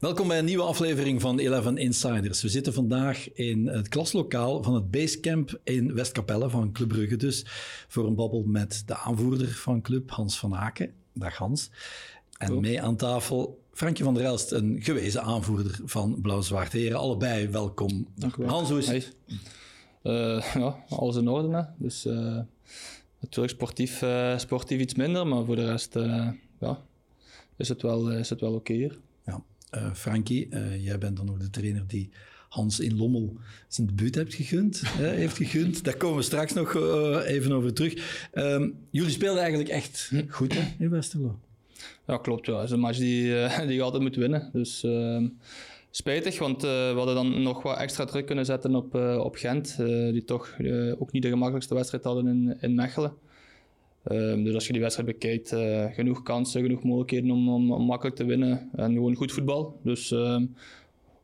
Welkom bij een nieuwe aflevering van Eleven Insiders. We zitten vandaag in het klaslokaal van het Basecamp in Westkapelle van Club Brugge dus, voor een babbel met de aanvoerder van club, Hans van Aken. Dag Hans. En mee aan tafel Frankje van der Elst, een gewezen aanvoerder van Blauw-Zwart. Heren, allebei welkom. Dank u wel. Hans, hoe is het? Eh, ja, alles in orde. Hè. Dus eh, natuurlijk sportief, eh, sportief iets minder, maar voor de rest eh, ja, is het wel, is het wel oké hier. Ja. Eh, Frankie, eh, jij bent dan ook de trainer die Hans in Lommel zijn debuut hebt gegund, hè, heeft gegund. Daar komen we straks nog eh, even over terug. Ehm, jullie speelden eigenlijk echt goed hè, in Westerlo. Ja, klopt. Ja. Het is een match die, die je altijd moet winnen. Dus ehm, spijtig, want eh, we hadden dan nog wat extra druk kunnen zetten op, eh, op Gent, eh, die toch eh, ook niet de gemakkelijkste wedstrijd hadden in, in Mechelen. Ehm, dus als je die wedstrijd bekijkt, eh, genoeg kansen, genoeg mogelijkheden om, om, om makkelijk te winnen en gewoon goed voetbal. Dus ehm,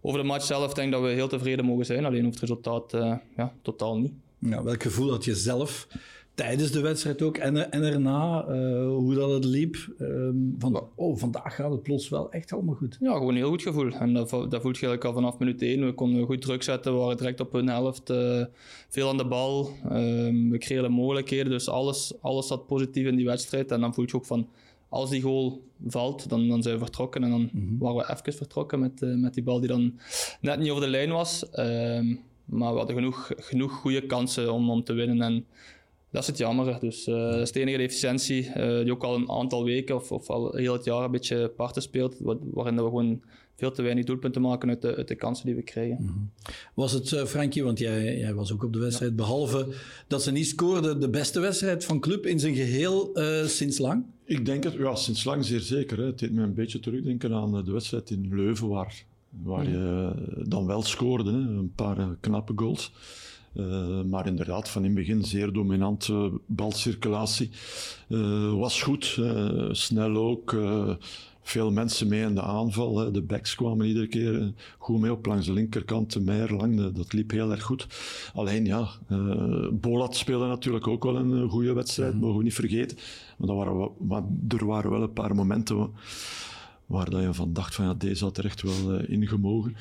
over de match zelf denk ik dat we heel tevreden mogen zijn, alleen over het resultaat eh, ja, totaal niet. Welk gevoel had je zelf tijdens de wedstrijd ook en, en erna, eh, hoe dat het liep? Ehm, van, oh, vandaag gaat het plots wel echt allemaal goed. Ja, gewoon een heel goed gevoel. En dat, dat voelt je eigenlijk al vanaf minuut 1. We konden goed druk zetten, we waren direct op hun helft. eh, veel aan de bal. Ehm, we creëerden mogelijkheden. Dus alles, alles zat positief in die wedstrijd. En dan voel je ook van, als die goal valt, dan, dan zijn we vertrokken. En dan waren we even vertrokken met, eh, met die bal die dan net niet over de lijn was. Ehm, maar we hadden genoeg, genoeg goede kansen om, om te winnen. En dat is het jammer. Dus eh, dat is de enige efficiëntie eh, die ook al een aantal weken of, of al heel het jaar een beetje parten speelt. wa- Waarin dat we gewoon veel te weinig doelpunten maken uit de, uit de kansen die we krijgen. Was het, eh, Frankie, want jij, jij was ook op de wedstrijd, behalve dat ze niet scoorden, de beste wedstrijd van club in zijn geheel eh, sinds lang? Ik denk het, ja, sinds lang zeer zeker. Hè. Het deed me een beetje terugdenken aan de wedstrijd in Leuven, waar, waar je dan wel scoorde. Hè. Een paar knappe goals. Eh, maar inderdaad, van in het begin zeer dominante balcirculatie. Eh, was goed, eh, snel ook. veel mensen mee in de aanval. Hè. De backs kwamen iedere keer goed mee op langs de linkerkant. De Meijer lang, dat liep heel erg goed. Alleen ja, Bolat speelde natuurlijk ook wel een goede wedstrijd, mogen we niet vergeten. Maar, dat waren, maar er waren wel een paar momenten wa- waar dat je van dacht van ja, deze had er echt wel eh, ingemogen.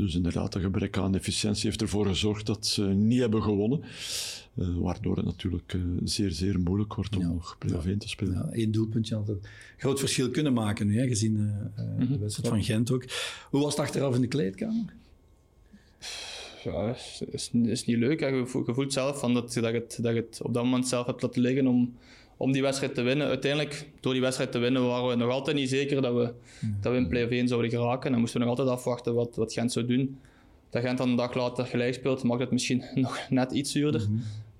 Dus inderdaad, dat gebrek aan efficiëntie heeft ervoor gezorgd dat ze niet hebben gewonnen. Eh, waardoor het natuurlijk eh, zeer, zeer moeilijk wordt om nog play-off 1 te spelen. Ja, één doelpuntje had een groot verschil kunnen maken nu, hè, gezien eh, eh, de wedstrijd van Gent ook. Hoe was het achteraf in de kleedkamer? Ja, is, is, is niet leuk. hè. Je voelt, zelf van dat, je- dat, je het, dat je het op dat moment zelf hebt laten liggen om, om die wedstrijd te winnen. Uiteindelijk, door die wedstrijd te winnen, waren we nog altijd niet zeker dat we, dat we in play-off 1 zouden geraken. En dan moesten we nog altijd afwachten wat, wat Gent zou doen. Dat Gent dan een dag later gelijk speelt, mag het misschien nog net iets zuurder.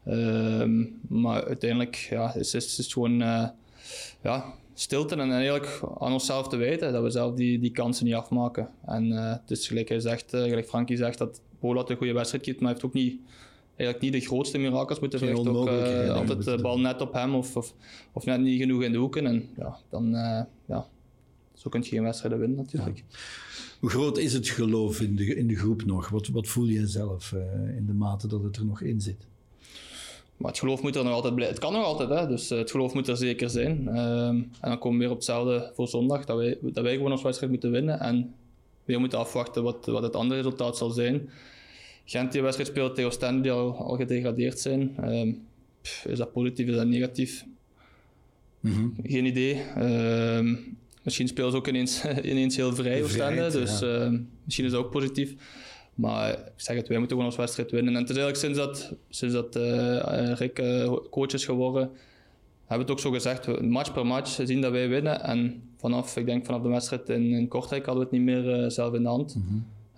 Ehm, maar uiteindelijk ja, is, is, is het gewoon eh, ja, stilte en eigenlijk aan onszelf te wijten dat we zelf die, die kansen niet afmaken. En eh het is gelijk hij zegt, eh, gelijk Frankie zegt, dat Bolat een goede wedstrijd kiet, maar hij heeft ook niet, eigenlijk niet de grootste mirakels moeten verrichten. Ook eh, altijd de bal net op hem of, of, of net niet genoeg in de hoeken. En ja, dan eh, ja, zo kun je geen wedstrijden winnen natuurlijk. Hoe groot is het geloof in de, in de groep nog? Wat, wat voel je zelf eh, in de mate dat het er nog in zit? Maar het geloof moet er nog altijd blijven. Het kan nog altijd, hè? dus het geloof moet er zeker zijn. Ehm, en dan komen we weer op hetzelfde voor zondag, dat wij, dat wij gewoon ons wedstrijd moeten winnen. En weer moeten afwachten wat, wat het andere resultaat zal zijn. Gent die wedstrijd speelt tegen Oostende, die al, al gedegradeerd zijn. Ehm, pff, is dat positief, is dat negatief? Geen idee. Ehm, misschien spelen ze ook ineens, ineens heel vrij, Oostende, dus ja. ehm, misschien is dat ook positief. Maar ik zeg het, wij moeten gewoon onze wedstrijd winnen. En het is eigenlijk sinds dat, sinds dat eh, Rick eh, coach is geworden, hebben we het ook zo gezegd, match per match zien dat wij winnen. En vanaf, ik denk vanaf de wedstrijd in, in Kortrijk hadden we het niet meer eh, zelf in de hand.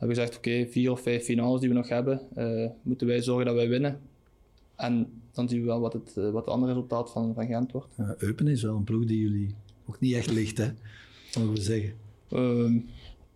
Hebben gezegd, oké, vier of vijf finales die we nog hebben, eh, moeten wij zorgen dat wij winnen. En dan zien we wel wat het, eh, wat het andere resultaat van, van Gent wordt. Eupen is wel een ploeg die jullie ook niet echt ligt, hè? Mogen we zeggen. Ehm,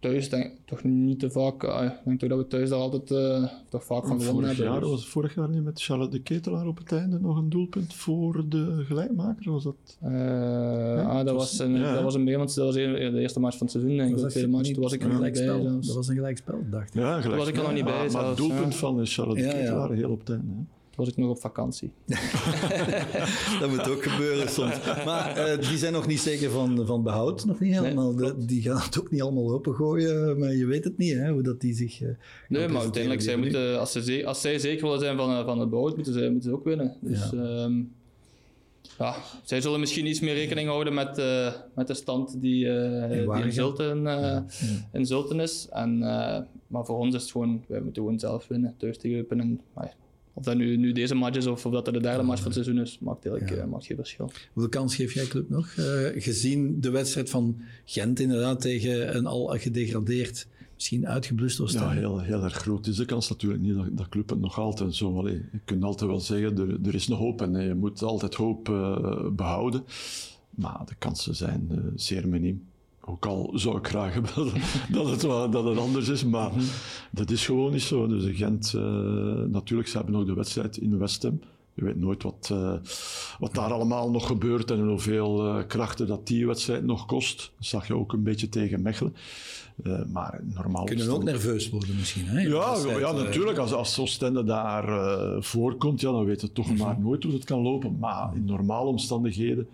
thuis denk ik toch niet te vaak. ah, ik denk toch dat we thuis daar altijd eh, toch vaak van gewonnen Vorig hebben. jaar, dus- was vorig jaar niet met Charlotte de Ketelaar op het einde nog een doelpunt voor de gelijkmaker? Was dat? Eh, ah, dat, was een, ja, dat was een meer, want dat was een- de eerste match van het seizoen. Denk ik, de tweede match, toen was ik er een nog niet bij. gelijkspel. zelfs. Dat was een gelijkspel, dacht ik. Ja, gelijk. was ik er nog niet bij Maar, maar het doelpunt ja. van Charlotte de Ja, ja. Ketelaar heel op het einde. Hè. Was ik nog op vakantie. dat moet ook gebeuren soms. Maar uh, die zijn nog niet zeker van, van behoud, nog niet helemaal. Nee, die gaan het ook niet allemaal opengooien, maar je weet het niet, hè, hoe dat die zich... Uh, nee, maar uiteindelijk, zij moeten, als, ze, als zij zeker willen zijn van, van het behoud, moeten ze, moeten ze ook winnen. Dus ja. Um, ja, zij zullen misschien iets meer rekening houden met, uh, met de stand die, uh, die in, Zulten, ja. in Zulten is. En, maar voor ons is het gewoon, wij moeten gewoon zelf winnen, thuis tegen. En, of dat nu, nu deze match is of, of dat dat de derde match van het seizoen is, maakt eigenlijk ja. maakt geen verschil. Hoeveel kans geef jij club nog? gezien de wedstrijd van Gent inderdaad tegen een al gedegradeerd misschien uitgeblust was. Ja, heel, heel erg groot is de kans natuurlijk niet dat, dat club het nog altijd zo... Allee, je kunt altijd wel zeggen, er, er is nog hoop en je moet altijd hoop uh, behouden. Maar de kansen zijn uh, zeer miniem. Ook al zou ik graag hebben dat het, dat het anders is, maar mm -hmm. dat is gewoon niet zo. Dus Gent, uh, natuurlijk, ze hebben nog de wedstrijd in West Ham. Je weet nooit wat, uh, wat daar allemaal nog gebeurt en hoeveel uh, krachten dat die wedstrijd nog kost. Dat zag je ook een beetje tegen Mechelen. Uh, maar normaal... Kunnen ook nerveus worden misschien, hè? Ja, ja, natuurlijk. Als, als Oostende daar voorkomt, ja, dan weet je toch -hmm. maar nooit hoe het kan lopen. Maar in normale omstandigheden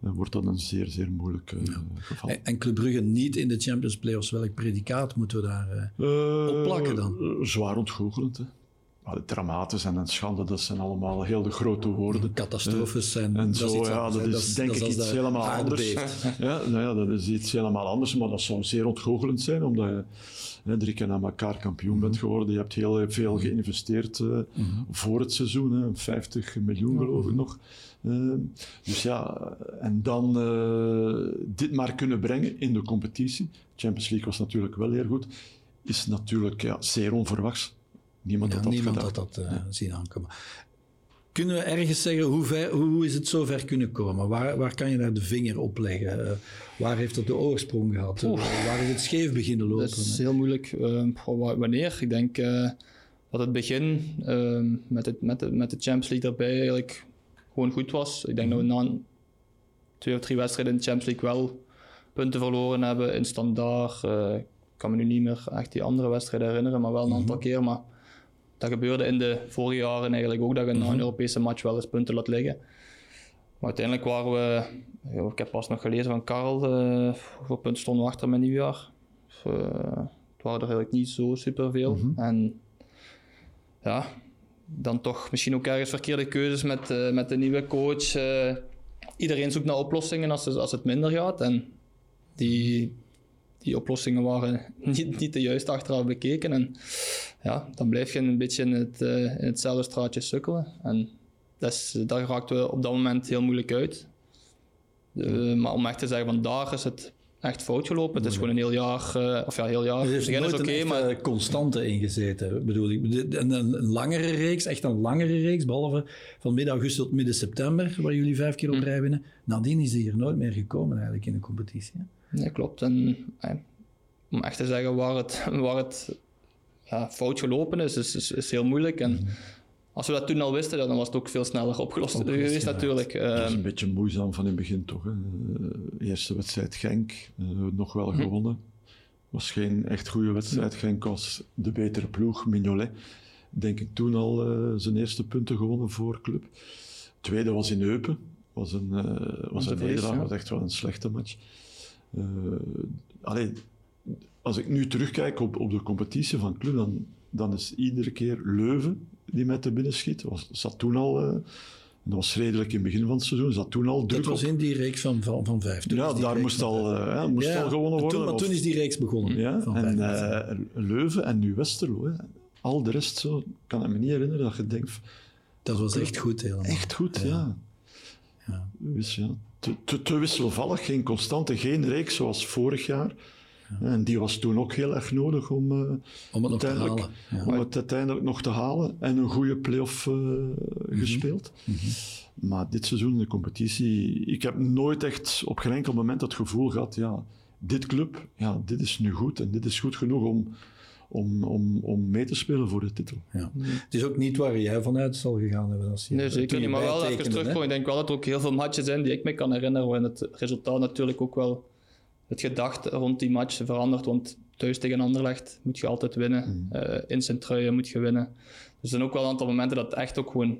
wordt dat een zeer, zeer moeilijk ja. geval. En Club Brugge niet in de Champions Playoffs. Welk predicaat moeten we daar op plakken dan? zwaar ontgoochelend, hè dramatisch en een schande, dat zijn allemaal heel de grote woorden. Catastrofes zijn. En zo, dat ja, dat is denk ik iets helemaal anders. Ja, nou ja, dat is iets helemaal anders, maar dat zou zeer ontgoochelend zijn, omdat je hè, drie keer na elkaar kampioen mm -hmm. bent geworden. Je hebt heel veel geïnvesteerd uh, mm -hmm. voor het seizoen, hè, 50 miljoen geloof ik nog. Uh, dus ja, en dan uh, dit maar kunnen brengen in de competitie. Champions League was natuurlijk wel heel goed. Is natuurlijk ja, zeer onverwachts. Niemand had dat niemand had dat uh, zien aankomen. Kunnen we ergens zeggen, hoe, ver, hoe is het zo ver kunnen komen? Waar, waar kan je daar de vinger op leggen? Uh, waar heeft het de oorsprong gehad? Uh, waar is het scheef beginnen lopen? Dat is heel moeilijk. wanneer? Ik denk dat het begin ehm, met, het, met, de, met de Champions League erbij eigenlijk gewoon goed was. Ik denk mm -hmm. dat we na twee of drie wedstrijden in de Champions League wel punten verloren hebben in standaard. ik kan me nu niet meer echt die andere wedstrijden herinneren, maar wel een aantal mm -hmm. keer. Maar dat gebeurde in de vorige jaren eigenlijk ook, dat je na een Europese match wel eens punten laat liggen. Maar uiteindelijk waren we, ik heb pas nog gelezen van Karel, uh, hoeveel punten stonden we achter mijn nieuwjaar. Uh, het waren er eigenlijk niet zo superveel. Mm -hmm. En ja, dan toch misschien ook ergens verkeerde keuzes met, uh, met de nieuwe coach. Uh, iedereen zoekt naar oplossingen als, als het minder gaat. En die, die oplossingen waren niet, niet de juiste achteraf bekeken. En ja, dan blijf je een beetje in, het, uh, in hetzelfde straatje sukkelen. En daar raakten we op dat moment heel moeilijk uit. Maar om echt te zeggen, van daar is het echt fout gelopen. Het is gewoon een heel jaar, uh, of ja, heel jaar. Er is nooit is okay, een maar... constante ingezeten, bedoel ik. Een, een, langere reeks, echt een langere reeks, behalve van midden augustus tot midden september, waar jullie vijf keer op hm. rij winnen. Nadien is die hier nooit meer gekomen eigenlijk in de competitie. Hè? Nee, klopt. En om echt te zeggen waar het, waar het ja, fout gelopen is, is, is, is heel moeilijk. En als we dat toen al wisten, dan was het ook veel sneller opgelost, geweest ja. natuurlijk. Het was een ehm, beetje moeizaam van in het begin toch. Hè. De eerste wedstrijd Genk, uh, nog wel hm. gewonnen. was geen echt goede wedstrijd. Genk was de betere ploeg. Mignolet, denk ik toen al uh, zijn eerste punten gewonnen voor club. Tweede was in Eupen. Was een, uh, was een nederlaag, was echt wel een slechte match. allee, als ik nu terugkijk op, op de competitie van club, dan, dan is iedere keer Leuven die met de binnen schiet. Was, zat toen al... Uh, dat was redelijk in het begin van het seizoen. Zat toen al druk Dat was in die reeks van, van, van vijf. Toen ja, daar moest, al, uh, moest ja, al gewonnen worden. Toen, maar of, toen is die reeks begonnen. Ja, en uh, Leuven en nu Westerlo. Hè. Al de rest zo, kan ik me niet herinneren dat je denkt... Dat was echt goed helemaal. Echt goed, ja. ja. ja. Dus, ja te, te, te wisselvallig, geen constante, geen reeks zoals vorig jaar. En die was toen ook heel erg nodig om, uh, om, het, uiteindelijk, ja. om het uiteindelijk nog te halen en een goede play-off uh, mm -hmm. gespeeld. Mm -hmm. Maar dit seizoen in de competitie, ik heb nooit echt op geen enkel moment het gevoel gehad, ja, dit club, ja, dit is nu goed en dit is goed genoeg om, om, om, om mee te spelen voor de titel. Ja. Mm. Het is ook niet waar jij vanuit zal gegaan hebben. Als je, nee, zeker niet. Maar wel even terugkomen. Ik denk wel dat er ook heel veel matches zijn die ik me kan herinneren, waarin het resultaat natuurlijk ook wel het gedacht rond die match verandert. Want thuis tegen Anderlecht moet je altijd winnen. Mm. Uh, in Sint-Truiden moet je winnen. er zijn ook wel een aantal momenten dat het echt ook gewoon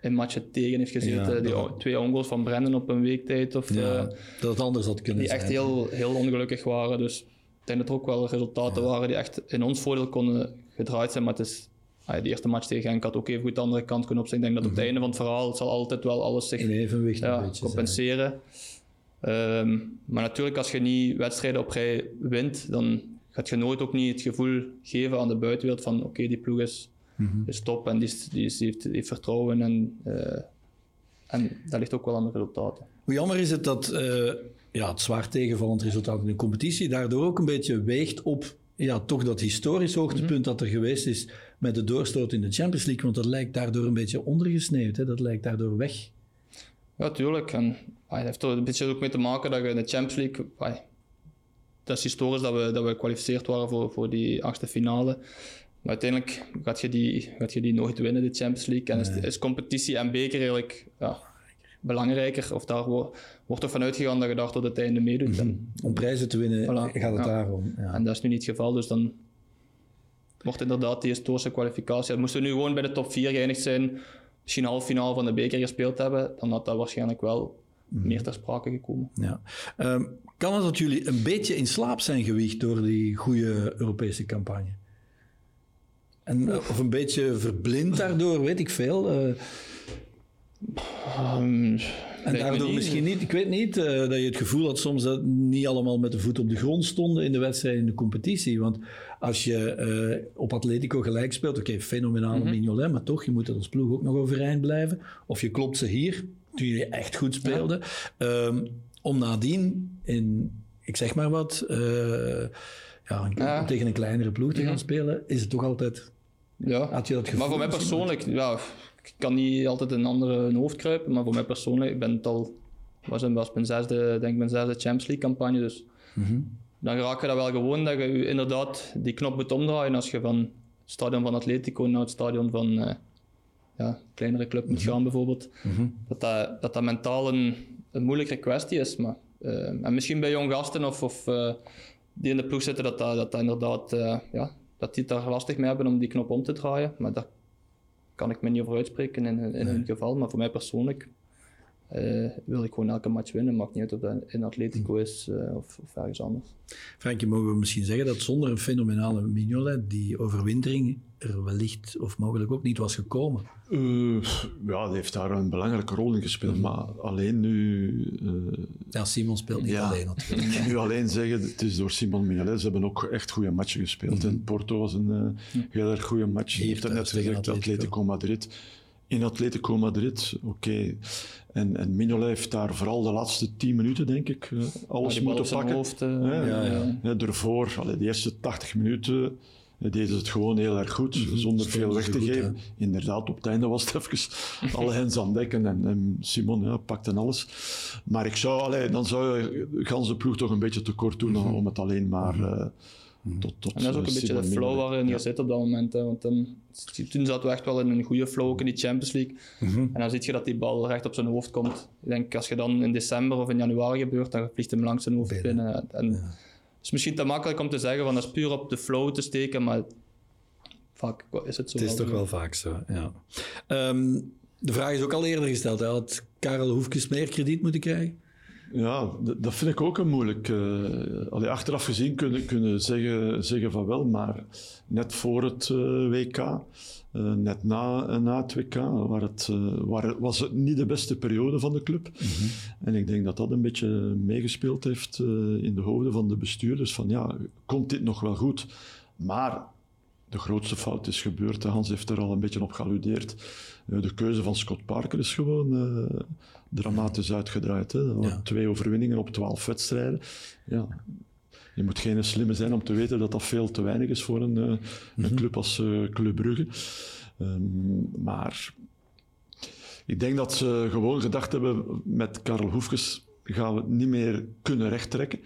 in matchen tegen heeft gezeten. Ja, die dat- twee ongoals van Brendan op een weektijd. Of, Ja, eh, dat het anders had kunnen die zijn. echt heel, heel ongelukkig waren. Dus ik denk dat er ook wel resultaten waren die echt in ons voordeel konden gedraaid zijn. Maar het is, ah, die eerste match tegen Genk had ook even goed de andere kant kunnen op zijn. Ik denk dat op het einde van het verhaal het zal altijd wel alles zich In evenwicht ja, zijn. Ehm, maar natuurlijk, als je niet wedstrijden op rij wint, dan gaat je nooit ook niet het gevoel geven aan de buitenwereld van oké, die ploeg is, Mhm. is top en die, is- die, is- die heeft, die heeft vertrouwen. En, eh, en dat ligt ook wel aan de resultaten. Hoe jammer is het dat eh, ja, het zwaar tegenvallend resultaat in de competitie daardoor ook een beetje weegt op ja, toch dat historisch hoogtepunt dat er geweest is met de doorstoot in de Champions League. Want dat lijkt daardoor een beetje ondergesneeuwd. Hè? Dat lijkt daardoor weg. Ja, tuurlijk. En het heeft er een beetje ook mee te maken dat je in de Champions League. dat is historisch dat we, dat we gekwalificeerd waren voor, voor die achtste finale. Maar uiteindelijk gaat je die, gaat je die nooit winnen, de Champions League. En is, is competitie en beker eigenlijk ja, belangrijker. Of daar wo- wordt er vanuit gegaan dat je daar tot het einde meedoet. En, Om prijzen te winnen Voilà. gaat het Ja. daarom. Ja. en dat is nu niet het geval. Dus dan wordt inderdaad die historische kwalificatie. Moesten we nu gewoon bij de top 4 geëindigd zijn, misschien half finale van de beker gespeeld hebben, dan had dat waarschijnlijk wel meer ter sprake gekomen. Ja. Ehm, kan het dat jullie een beetje in slaap zijn gewiegd door die goede Europese campagne? En, eh, of een beetje verblind daardoor, weet ik veel. Ehm, En daardoor niet. misschien niet, ik weet niet, eh, dat je het gevoel had soms dat niet allemaal met de voet op de grond stonden in de wedstrijd in de competitie. Want als je eh, op Atletico gelijk speelt, oké, fenomenale Mhm. Mignolet, maar toch, je moet er als ploeg ook nog overeind blijven. Of je klopt ze hier, toen je echt goed speelde. Ehm, om nadien in, ik zeg maar wat, eh, ja, een- Ja. tegen een kleinere ploeg te gaan Mhm. spelen, is het toch altijd, Ja. had je dat gevoel? Maar voor mij persoonlijk, ja, ik kan niet altijd een andere hoofd kruipen, maar voor mij persoonlijk, ik ben het al, was het was mijn zesde, denk ik mijn zesde Champions League campagne, dus Mhm. dan raak je dat wel gewoon dat je inderdaad die knop moet omdraaien als je van het stadion van Atletico naar het stadion van eh, ja, een kleinere club moet gaan bijvoorbeeld. Mhm. Dat, dat, dat dat mentaal een, een moeilijke kwestie is. Maar, eh, en misschien bij jong gasten of, of eh, die in de ploeg zitten, dat dat, dat, dat inderdaad ja, dat die het daar lastig mee hebben om die knop om te draaien. Maar daar kan ik me niet over uitspreken in, in hun geval. Maar voor mij persoonlijk eh, wil ik gewoon elke match winnen. Maakt niet uit of dat in Atletico is eh, of, of ergens anders. Frankje, mogen we misschien zeggen dat zonder een fenomenale Mignolet die overwintering er wellicht of mogelijk ook niet was gekomen? Eh, ja, die heeft daar een belangrijke rol in gespeeld. Maar alleen nu... eh, Ja, Simon speelt niet Ja. alleen natuurlijk. nu alleen zeggen, het is door Simon Mignolet. Ze hebben ook echt goede matchen gespeeld. En Porto was een heel erg goede match. Je Hier hebt het net gezegd, Atletico. Atletico Madrid. In Atletico Madrid, oké. En, en Mignolet heeft daar vooral de laatste tien minuten, denk ik, eh, alles moeten pakken. hoofd. eh, Ja, ja. eh, Ja, daarvoor, allee, de eerste 80 minuten, eh, deden ze het gewoon heel erg goed, zonder stonden veel weg te goed, geven. Inderdaad, op het einde was het even alle hens aan dekken en, en Simon ja, pakte alles. Maar ik zou, allee, dan zou je de ganse ploeg toch een beetje tekort doen om het alleen maar eh, tot, tot En dat is ook een beetje de flow waarin je Ja. zit op dat moment. Hè, want dan, toen zaten we echt wel in een goede flow ook in die Champions League. Mhm. En dan zie je dat die bal recht op zijn hoofd komt. Ik denk, als je dan in december of in januari gebeurt, dan vliegt hem langs zijn hoofd Binnen. binnen. En Het is misschien te makkelijk om te zeggen, van dat is puur op de flow te steken, maar vaak is het zo. Het is toch wel vaak zo, ja. Ehm, de vraag is ook al eerder gesteld. hè. Had Karel Hoefkes meer krediet moeten krijgen? Ja, dat vind ik ook een moeilijk. allee, achteraf gezien kunnen, kunnen zeggen, zeggen van wel, maar net voor het eh, WK, eh, net na, na het WK, waar het, waar was het niet de beste periode van de club. En ik denk dat dat een beetje meegespeeld heeft in de hoofden van de bestuurders. Van ja, komt dit nog wel goed? Maar de grootste fout is gebeurd. Hans heeft er al een beetje op gealludeerd. Eh, de keuze van Scott Parker is gewoon eh, dramatisch uitgedraaid. Hè. Ja. Twee overwinningen op twaalf wedstrijden. Ja. Je moet geen slimme zijn om te weten dat dat veel te weinig is voor een, eh, een club als Club Brugge. Ehm, maar ik denk dat ze gewoon gedacht hebben met Karel Hoefkes gaan we het niet meer kunnen rechttrekken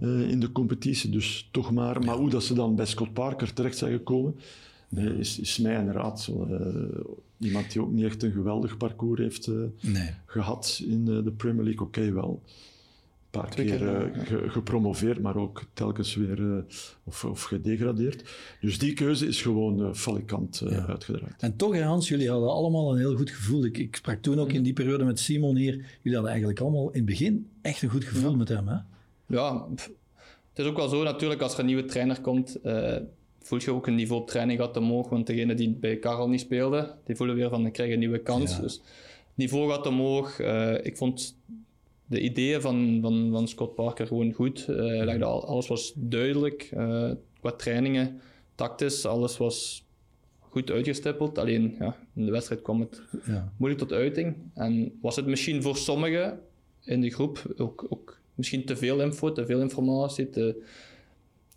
eh, in de competitie. Dus toch maar. Maar hoe dat ze dan bij Scott Parker terecht zijn gekomen, nee, is, is mij een raadsel. Eh, iemand die ook niet echt een geweldig parcours heeft eh, Nee. gehad in de Premier League. Oké, wel. Paar Twee keer, keer, eh, ge- gepromoveerd, maar ook telkens weer eh, of, of gedegradeerd. Dus die keuze is gewoon eh falikant eh, Ja. uitgedraaid. En toch, hè, Hans, jullie hadden allemaal een heel goed gevoel. Ik, ik sprak toen ook in die periode met Simon hier. Jullie hadden eigenlijk allemaal in het begin echt een goed gevoel met hem. Hè? Ja, het is ook wel zo natuurlijk, als er een nieuwe trainer komt, eh voel je ook een niveau op training gaat omhoog. Want degene die bij Karel niet speelde, die voelen weer van, ik krijg een nieuwe kans. Ja. Dus het niveau gaat omhoog. Eh, ik vond de ideeën van, van, van Scott Parker gewoon goed. Eh, legde al- alles was duidelijk. eh, qua trainingen, tactisch, alles was goed uitgestippeld. Alleen ja, in de wedstrijd kwam het Ja. moeilijk tot uiting. En was het misschien voor sommigen in de groep ook, ook misschien te veel info, te veel informatie, te,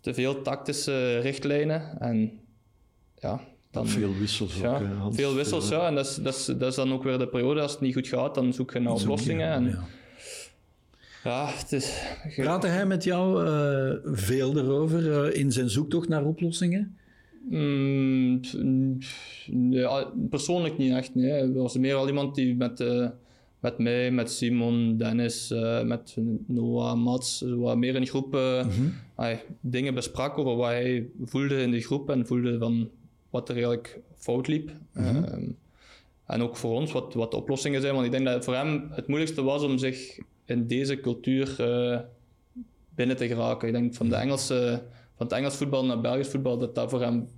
te veel tactische richtlijnen. En ja, dan, Veel wissels ook. ja, hè, Hans. veel wissels. Ja. En dat is, dat, is, dat is dan ook weer de periode. Als het niet goed gaat, dan zoek je naar oplossingen. En, Ja. het is... Praatte hij met jou eh, veel erover eh, in zijn zoektocht naar oplossingen? Mm, nee, ah, persoonlijk niet echt. Nee. Hij was meer al iemand die met, eh, met mij, met Simon, Dennis, eh, met Noah, Mats, wat meer in groep eh, ah, dingen besprak over wat hij voelde in de groep en voelde van wat er eigenlijk fout liep. Ehm, en ook voor ons wat, wat de oplossingen zijn. Want ik denk dat voor hem het moeilijkste was om zich in deze cultuur eh, binnen te geraken. Ik denk van, de Engelse, van het Engels voetbal naar Belgisch voetbal, dat dat voor hem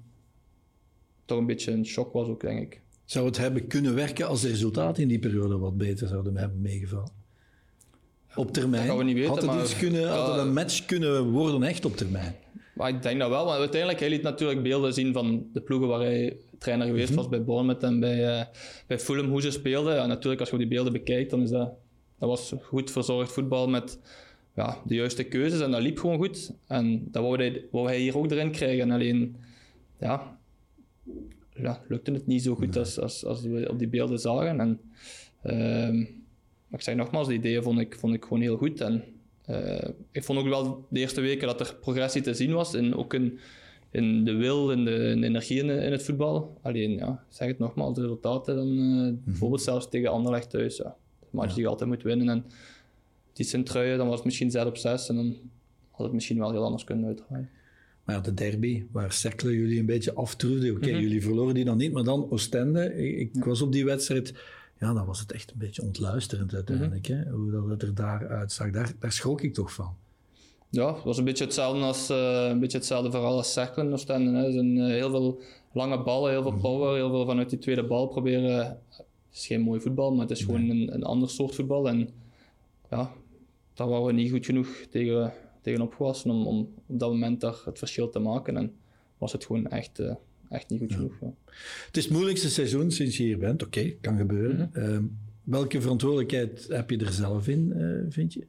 toch een beetje een shock was ook, denk ik. Zou het hebben kunnen werken als de resultaten in die periode wat beter zouden hebben meegevallen? Op termijn? Dat gaan we niet weten, had het, maar- iets kunnen, had het een match kunnen worden echt op termijn? Maar ik denk dat wel, want uiteindelijk hij liet natuurlijk beelden zien van de ploegen waar hij trainer geweest was, bij Bournemouth en bij, eh, bij Fulham, hoe ze speelden. Ja, natuurlijk, als je die beelden bekijkt, dan is dat, dat was goed verzorgd voetbal met ja, de juiste keuzes en dat liep gewoon goed. En dat wou hij, wou hij hier ook erin krijgen. Alleen, ja, ja lukte het niet zo goed als, als, als we op die beelden zagen. En, ehm, maar ik zeg nogmaals, de ideeën vond ik, vond ik gewoon heel goed. En eh, ik vond ook wel de eerste weken dat er progressie te zien was. En ook in, in de wil en de, in de energie in, in het voetbal. Alleen, ja, zeg het nogmaals, de resultaten dan, eh, bijvoorbeeld zelfs tegen Anderlecht thuis. Ja. De match die je altijd moet winnen. En die Sint-Truiden, dan was het misschien 6 op 6. En dan had het misschien wel heel anders kunnen uitdraaien. Maar ja, de derby, waar Cercle jullie een beetje aftroefde. Oké, jullie verloren die dan niet, maar dan Oostende. Ik, ik was op die wedstrijd. Ja, dan was het echt een beetje ontluisterend uiteindelijk. hè? Hoe dat het er daar uitzag. Daar, daar schrok ik toch van. Ja, het was een beetje hetzelfde, als, eh, een beetje hetzelfde verhaal als Cercle in Oostende. Hè. Zijn eh, heel veel lange ballen, heel veel power, heel veel vanuit die tweede bal proberen. Het is geen mooi voetbal, maar het is gewoon een, een ander soort voetbal. En ja, daar waren we niet goed genoeg tegen, tegen opgewassen om, om op dat moment daar het verschil te maken. En was het gewoon echt, eh, echt niet goed genoeg. Ja. Het is het moeilijkste seizoen sinds je hier bent. Oké, kan gebeuren. Ehm, welke verantwoordelijkheid heb je er zelf in, vind je?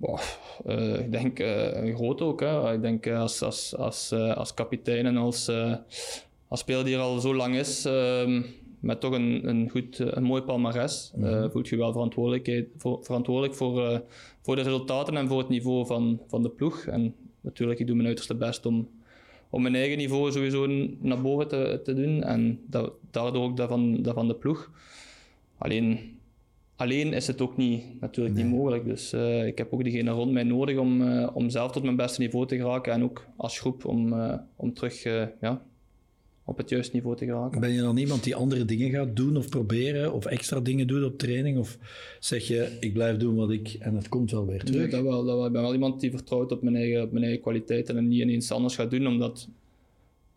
Boah, eh, ik denk eh, groot ook. Hè. Ik denk eh, als, als, als, eh, als kapitein en als, eh, als speler die er al zo lang is, ehm, met toch een, een, goed, eh, een mooi palmares, eh, voelt je wel verantwoordelijkheid, voor, verantwoordelijk voor, eh, voor de resultaten en voor het niveau van, van de ploeg. En natuurlijk, ik doe mijn uiterste best om, om mijn eigen niveau sowieso naar boven te, te doen en daardoor ook dat van, dat van de ploeg. Alleen alleen is het ook niet, natuurlijk niet mogelijk. Dus eh, ik heb ook diegene rond mij nodig om, eh, om zelf tot mijn beste niveau te geraken. En ook als groep om, eh, om terug ja, op het juiste niveau te geraken. Ben je dan iemand die andere dingen gaat doen of proberen of extra dingen doet op training? Of zeg je, ik blijf doen wat ik en het komt wel weer Nee, terug? dat wel, dat wel. Ik ben wel iemand die vertrouwt op mijn eigen, op mijn eigen kwaliteiten en niet ineens anders gaat doen, omdat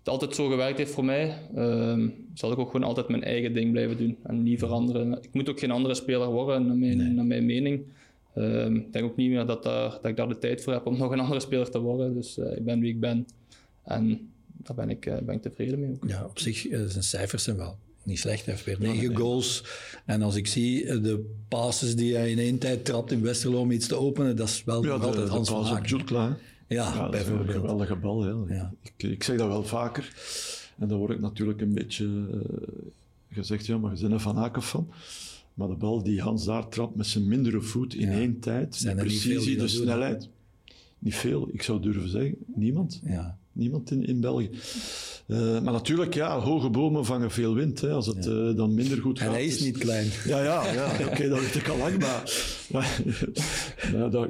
het altijd zo gewerkt heeft voor mij. Ehm, zal ik ook gewoon altijd mijn eigen ding blijven doen en niet veranderen. Ik moet ook geen andere speler worden, naar mijn, naar mijn mening. Ehm, ik denk ook niet meer dat, daar, dat ik daar de tijd voor heb om nog een andere speler te worden. Dus eh, ik ben wie ik ben. En daar ben ik, eh, ben ik tevreden mee ook. Ja, op zich eh, zijn cijfers zijn wel niet slecht. Hij heeft weer negen goals. En als ik zie de passes die hij in één tijd trapt in Westerlo om iets te openen, dat is wel Ja, nog de, altijd de Hans van paas op Aken. Jutkla. hè. Ja, Ja, is een bijvoorbeeld. geweldige bal. Ja. Ik, ik zeg dat wel vaker. En dan word ik natuurlijk een beetje eh, gezegd, ja, maar je bent een Van Aken van. Maar de bal die Hans daar trapt met zijn mindere voet in één tijd, Zijn de precisie, de doen, hè? snelheid. Niet veel, ik zou durven zeggen, niemand. Ja. Niemand in, in België. Uh, maar natuurlijk, ja, hoge bomen vangen veel wind. Hè, als het ja. uh, dan minder goed gaat. En hij is niet klein. Ja, ja, ja oké, okay, dat weet ik al lang. Maar, maar, nou, dat,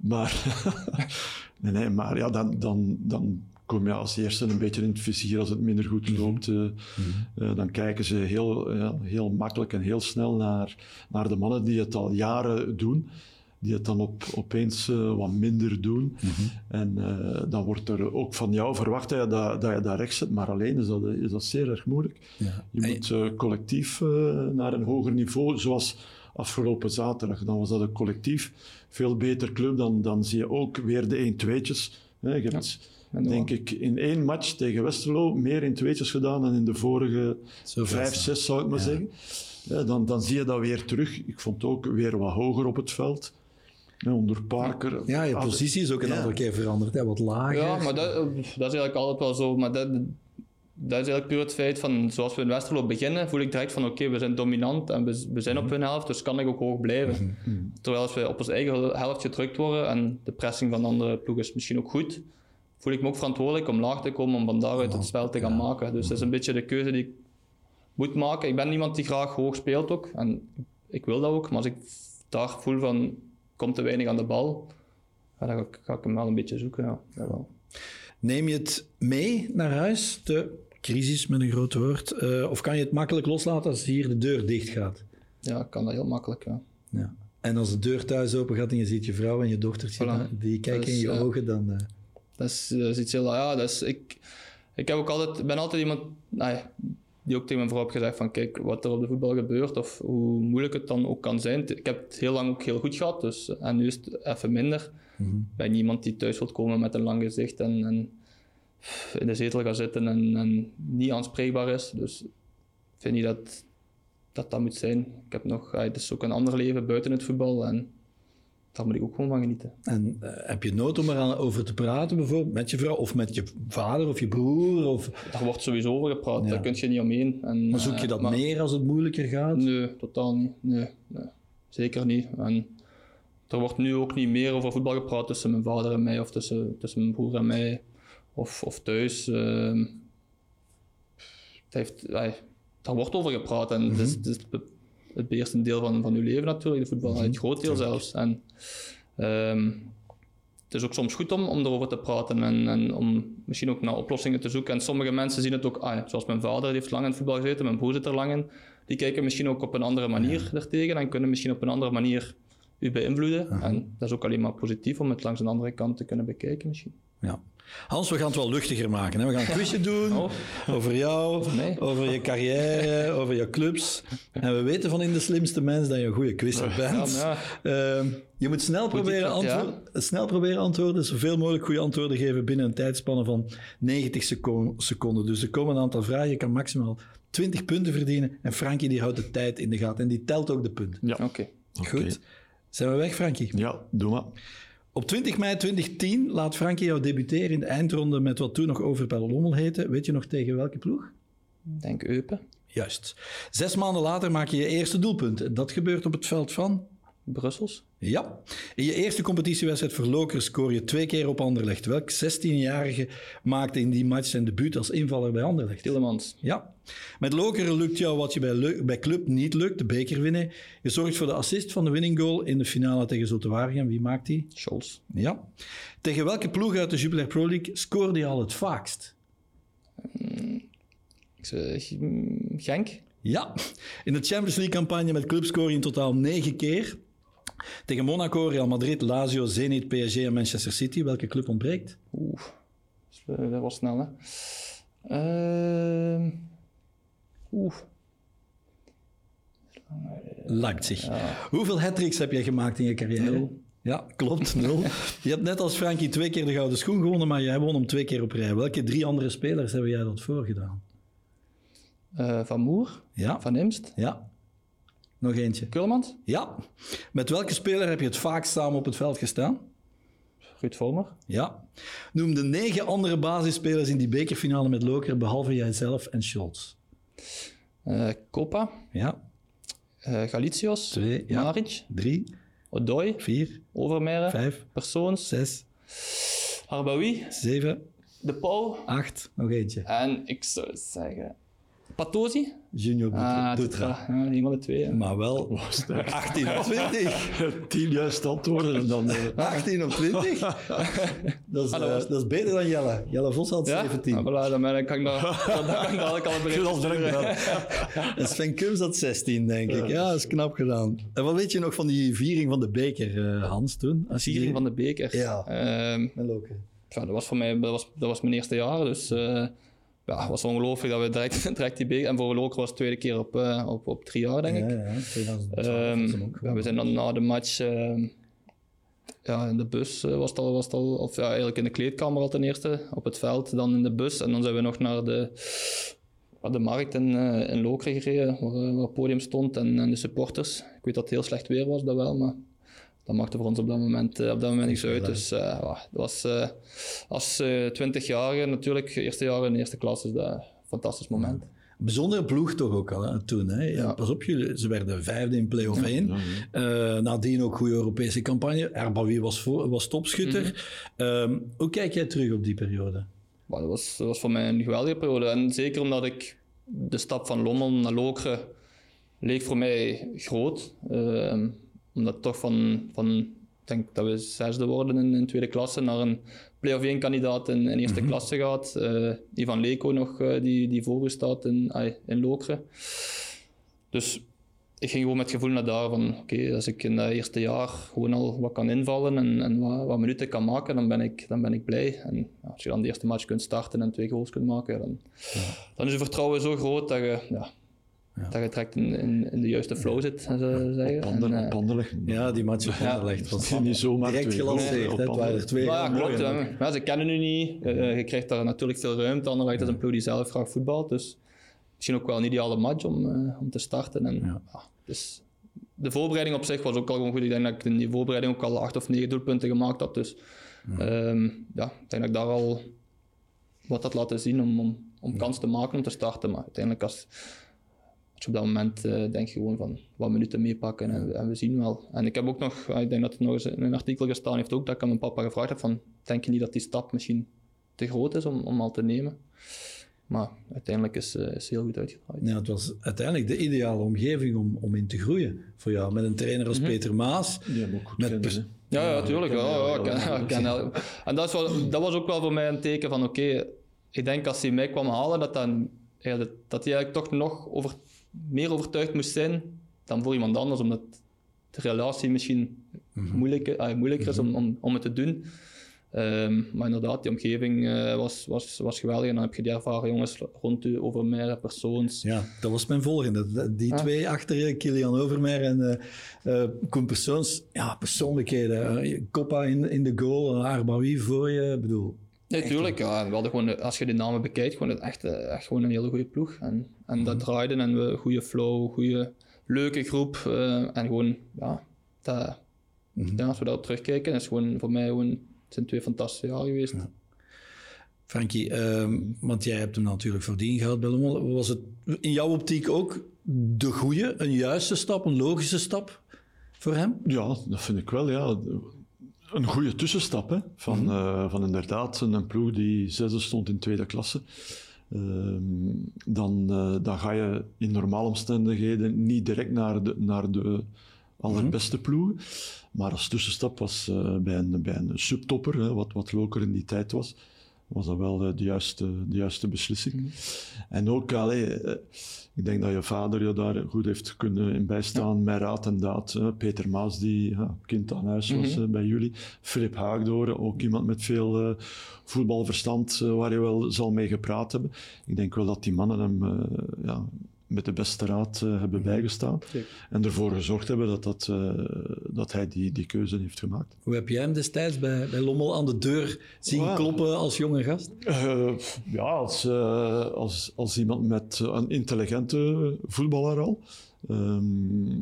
maar, nee, nee, maar ja, dan, dan, dan kom je als eerste een beetje in het vizier als het minder goed loopt. Uh, mm -hmm. dan kijken ze heel, ja, heel makkelijk en heel snel naar, naar de mannen die het al jaren doen die het dan op, opeens uh, wat minder doen. Mm -hmm. En dan wordt er ook van jou verwacht dat je dat, dat, je dat recht zet, maar alleen is dat, is dat zeer erg moeilijk. Ja. Je moet collectief naar een hoger niveau, zoals afgelopen zaterdag. Dan was dat een collectief veel beter club. Dan, dan zie je ook weer de 1-2'tjes. Je hebt, ja, denk ik, in één match tegen Westerlo meer in tweetjes gedaan dan in de vorige Zo vijf, zes, zou ik maar ja. zeggen. Ja, dan, dan zie je dat weer terug. Ik vond het ook weer wat hoger op het veld. Ja, onder Parker. Ja, je positie is ook een ja. aantal keer veranderd, hè? wat lager. Ja, maar dat, dat is eigenlijk altijd wel zo. Maar dat, dat is eigenlijk puur het feit van, zoals we in Westerlo beginnen, voel ik direct van oké, okay, we zijn dominant en we, we zijn op hun helft, dus kan ik ook hoog blijven. Mm -hmm. Terwijl als we op onze eigen helft gedrukt worden en de pressing van de andere ploeg is misschien ook goed, voel ik me ook verantwoordelijk om laag te komen, om van daaruit het spel te gaan maken. Dus dat is een beetje de keuze die ik moet maken. Ik ben iemand die graag hoog speelt ook, en ik wil dat ook, maar als ik daar voel van komt te weinig aan de bal, ja, dan ga ik, ga ik, hem wel een beetje zoeken. Ja. Neem je het mee naar huis, de crisis met een groot woord, uh, of kan je het makkelijk loslaten als hier de deur dicht gaat? Ja, ik kan dat heel makkelijk, ja. ja. En als de deur thuis open gaat en je ziet je vrouw en je dochtertje, voilà. die kijken is, in je ogen, dan... Uh... Dat, is, dat is iets heel... Ja, dat is, ik, ik heb ook altijd, ben altijd iemand... Die ook tegen mijn vrouw heb gezegd van kijk, wat er op de voetbal gebeurt of hoe moeilijk het dan ook kan zijn. Ik heb het heel lang ook heel goed gehad, dus, en nu is het even minder. Mm -hmm. Ik ben iemand die thuis wilt komen met een lang gezicht en, en in de zetel gaat zitten en, en, niet aanspreekbaar is. Dus ik vind niet dat, dat dat moet zijn. Ik heb nog, het is ook een ander leven buiten het voetbal en daar moet ik ook gewoon van genieten. En uh, heb je nood om er over te praten, bijvoorbeeld met je vrouw of met je vader of je broer? Of... Daar wordt sowieso over gepraat, ja. daar kun je niet omheen. En, maar zoek je dat uh, maar... meer als het moeilijker gaat? Nee, totaal niet. Nee, nee. zeker niet. En er wordt nu ook niet meer over voetbal gepraat tussen mijn vader en mij of tussen, tussen mijn broer en mij of, of thuis. Uh, het heeft, daar wordt over gepraat en mm -hmm. het, is, het, is, het eerste deel van, van uw leven natuurlijk, de voetbal, mm-hmm. het groot deel zelfs. En, um, het is ook soms goed om, om erover te praten en, en, om misschien ook naar oplossingen te zoeken. En sommige mensen zien het ook, ah, zoals mijn vader, die heeft lang in het voetbal gezeten, mijn broer zit er lang in. Die kijken misschien ook op een andere manier ja. ertegen en kunnen misschien op een andere manier u beïnvloeden. En dat is ook alleen maar positief om het langs een andere kant te kunnen bekijken misschien. Ja. Hans, we gaan het wel luchtiger maken. Hè? We gaan een quizje doen oh. over jou, over, over, je carrière, over je clubs. En we weten van in de slimste mens dat je een goede quizzer bent. Ja. Uh, je moet snel proberen, antwoord, ja. snel proberen antwoorden, zoveel mogelijk goede antwoorden geven binnen een tijdspanne van 90 seconden. Dus er komen een aantal vragen. Je kan maximaal 20 punten verdienen. En Frankie die houdt de tijd in de gaten. En die telt ook de punten. Ja, oké. Okay. Goed. Okay. Zijn we weg, Frankie? Ja, doe maar. Op 20 mei 2010 laat Frankie jou debuteren in de eindronde met wat toen nog Overpelle Lommel heette. Weet je nog tegen welke ploeg? Denk Eupen. Juist. Zes maanden later maak je je eerste doelpunt. Dat gebeurt op het veld van? Brussels. Ja. In je eerste competitiewedstrijd voor Lokeren scoor je twee keer op Anderlecht. Welk 16-jarige maakte in die match zijn debuut als invaller bij Anderlecht? Tillemans. Ja. Met Lokeren lukt jou wat je bij, bij Club niet lukt, de beker winnen. Je zorgt voor de assist van de winning goal in de finale tegen Zoetewaregem. Wie maakt die? Scholz. Ja. Tegen welke ploeg uit de Jupiler Pro League scoorde je al het vaakst? Mm, ik zeg, Genk. Ja. In de Champions League campagne met Club scoor je in totaal negen keer. Tegen Monaco, Real Madrid, Lazio, Zenit, PSG en Manchester City. Welke club ontbreekt? Oeh, dat was snel, hè. Uh, Oeh. Leipzig. Ja. Hoeveel hat heb jij gemaakt in je carrière? Nul. Ja, klopt, nul. je hebt net als Frankie twee keer de gouden schoen gewonnen, maar jij won hem twee keer op rij. Welke drie andere spelers hebben jij dat voorgedaan? Uh, van Moer? Ja. Van Imst? Ja. Nog eentje. Kulmans? Ja. Met welke speler heb je het vaakst samen op het veld gestaan? Ruud Volmer? Ja. Noem de negen andere basisspelers in die bekerfinale met Loker, behalve jijzelf en Scholz. Uh, Copa? Ja. Uh, Galicios? Twee. Ja. Maric? Drie. Odoi? Vier. Overmeren? Vijf. Persoons? Zes. Harbawi, Zeven, De Pauw acht, nog eentje. en ik zou zeggen... Patosi? Junior Ah, Dutra. Dutra. Ja, een van de twee. hè. Maar wel 18 op 20. Tien juiste antwoorden en dan... eh, 18 op 20. Dat is, Ah, dat eh, was- dat is beter dan Jelle. Jelle Vos had Ja? 17. Ah, voilà, dan, ben ik, kan ik daar, dan kan ik al gedaan. En Sven Kums had 16, denk ik. Ja, dat is knap gedaan. En wat weet je nog van die viering van de beker, eh, Hans, toen? Als Viering die- van de beker. Ja. Ehm, Met Loke. ja, dat was voor mij dat was, dat was mijn eerste jaar, dus eh, ja, het was ongelooflijk dat we direct, direct die beker... En voor Loker was het de tweede keer op, eh, op, op drie jaar, denk ik. Ja, ja, 2012 Ehm, was hem ook. ja, we zijn dan na de match ehm, ja, in de bus, eh, was het al, was het al, of ja, eigenlijk in de kleedkamer al ten eerste, op het veld, dan in de bus. En dan zijn we nog naar de, naar de markt in, eh, in Lokeren gereden, waar, eh, waar het podium stond en, en de supporters. Ik weet dat het heel slecht weer was, dat wel, maar dat maakte voor ons op dat moment, eh, op dat moment niks uit. Dus eh, ja, dat was eh, als twintigjarige natuurlijk, eerste jaar in de eerste klas, is dat een fantastisch moment. Bijzondere ploeg toch ook al, hè, toen. Hè? Ja, Ja. Pas op, jullie, ze werden vijfde in play-off 1. Eh, nadien ook goede Europese campagne. Erbawi was, voor, was topschutter. Mhm. Ehm, hoe kijk jij terug op die periode? Maar dat, was, dat was voor mij een geweldige periode. En zeker omdat ik de stap van Lommel naar Lokeren leek voor mij groot. Ehm, omdat toch van, van, denk dat we zesde worden in, in tweede klasse, naar een play-off 1 kandidaat in, in eerste klasse gaat. Eh Ivan Leko nog, eh, die, die voor u staat in, in Lokeren. Dus ik ging gewoon met het gevoel naar daar van, oké, als ik in dat eerste jaar gewoon al wat kan invallen en, en wat, wat minuten kan maken, dan ben ik, dan ben ik blij. En ja, als je dan de eerste match kunt starten en twee goals kunt maken, dan, dan is het vertrouwen zo groot dat je, ja, dat je direct in, in, in de juiste flow zit, zou je zeggen. Op eh. Ja, die match op Ja. Anderlecht Het is niet zomaar direct gelanceerd. Het waren er twee. Maar ja, klopt. Maar ze kennen u niet. Eh, je krijgt daar natuurlijk veel ruimte. Anderlecht is een ploeg die zelf graag voetbalt. Dus misschien ook wel een ideale match om, eh, om te starten. En, ja. dus de voorbereiding op zich was ook al gewoon goed. Ik denk dat ik in die voorbereiding ook al acht of negen doelpunten gemaakt had. Dus ehm, ja, ik denk dat ik daar al wat had laten zien om, om, om kans te maken om te starten. Maar uiteindelijk als je op dat moment eh, denk je gewoon van wat minuten meepakken en, en we zien wel. En ik heb ook nog, eh, ik denk dat het nog eens in een artikel gestaan heeft ook, dat ik aan mijn papa gevraagd heb van, denk je niet dat die stap misschien te groot is om, om al te nemen? Maar uiteindelijk is eh, is heel goed uitgedraaid. Ja, het was uiteindelijk de ideale omgeving om, om in te groeien voor jou. Met een trainer als Peter Maas. Die hebben ook goed Met kennen. Ja, ja, tuurlijk. Ja, ja, ja. En dat, is wel, dat was ook wel voor mij een teken van, oké, ik denk als hij mij kwam halen, dat, dan, ja, dat hij eigenlijk toch nog over, meer overtuigd moest zijn dan voor iemand anders, omdat de relatie misschien moeilijker, ah, moeilijker is om, om, om het te doen. Ehm, maar inderdaad, die omgeving eh, was, was, was geweldig. En dan heb je die ervaren jongens rond u, Overmeijer, Persoons. Ja, dat was mijn volgende. Die twee achter je, Kilian Overmeijer en eh eh, Koen Persoons. Ja, persoonlijkheden. Koppa in, in de goal, Arbawi voor je. Ik bedoel, Nee, tuurlijk. Ja. We hadden gewoon, als je die namen bekijkt, gewoon echt, echt gewoon een hele goede ploeg. En, en dat draaide en we goede flow, goede, leuke groep. eh, en gewoon, ja, dat, ja, als we daarop terugkijken, is gewoon voor mij gewoon, het zijn twee fantastische jaren geweest. Frankie, ehm, want jij hebt hem natuurlijk verdiend gehad bij Lommel. Was het in jouw optiek ook de goede, een juiste stap, een logische stap voor hem? Ja, dat vind ik wel, ja. Een goede tussenstap, hè. Van, eh, van inderdaad een ploeg die zesde stond in tweede klasse. Ehm, dan, eh, dan ga je in normale omstandigheden niet direct naar de, naar de allerbeste ploegen. Maar als tussenstap was eh, bij, een, bij een subtopper, hè, wat, wat Loker in die tijd was, was dat wel de, juiste, de juiste beslissing. En ook, allee, eh, ik denk dat je vader je daar goed heeft kunnen in bijstaan met raad en daad. Peter Maas, die ja, kind aan huis was eh, bij jullie. Filip Haagdoren, ook iemand met veel eh, voetbalverstand, waar je wel zal mee gepraat hebben. Ik denk wel dat die mannen hem ja, met de beste raad eh, hebben bijgestaan. En ervoor gezorgd hebben dat, dat, eh, dat hij die, die keuze heeft gemaakt. Hoe heb jij hem destijds bij, bij Lommel aan de deur zien kloppen als jonge gast? Eh, ja, als, eh, als, als iemand met een intelligente voetballer al. Ehm,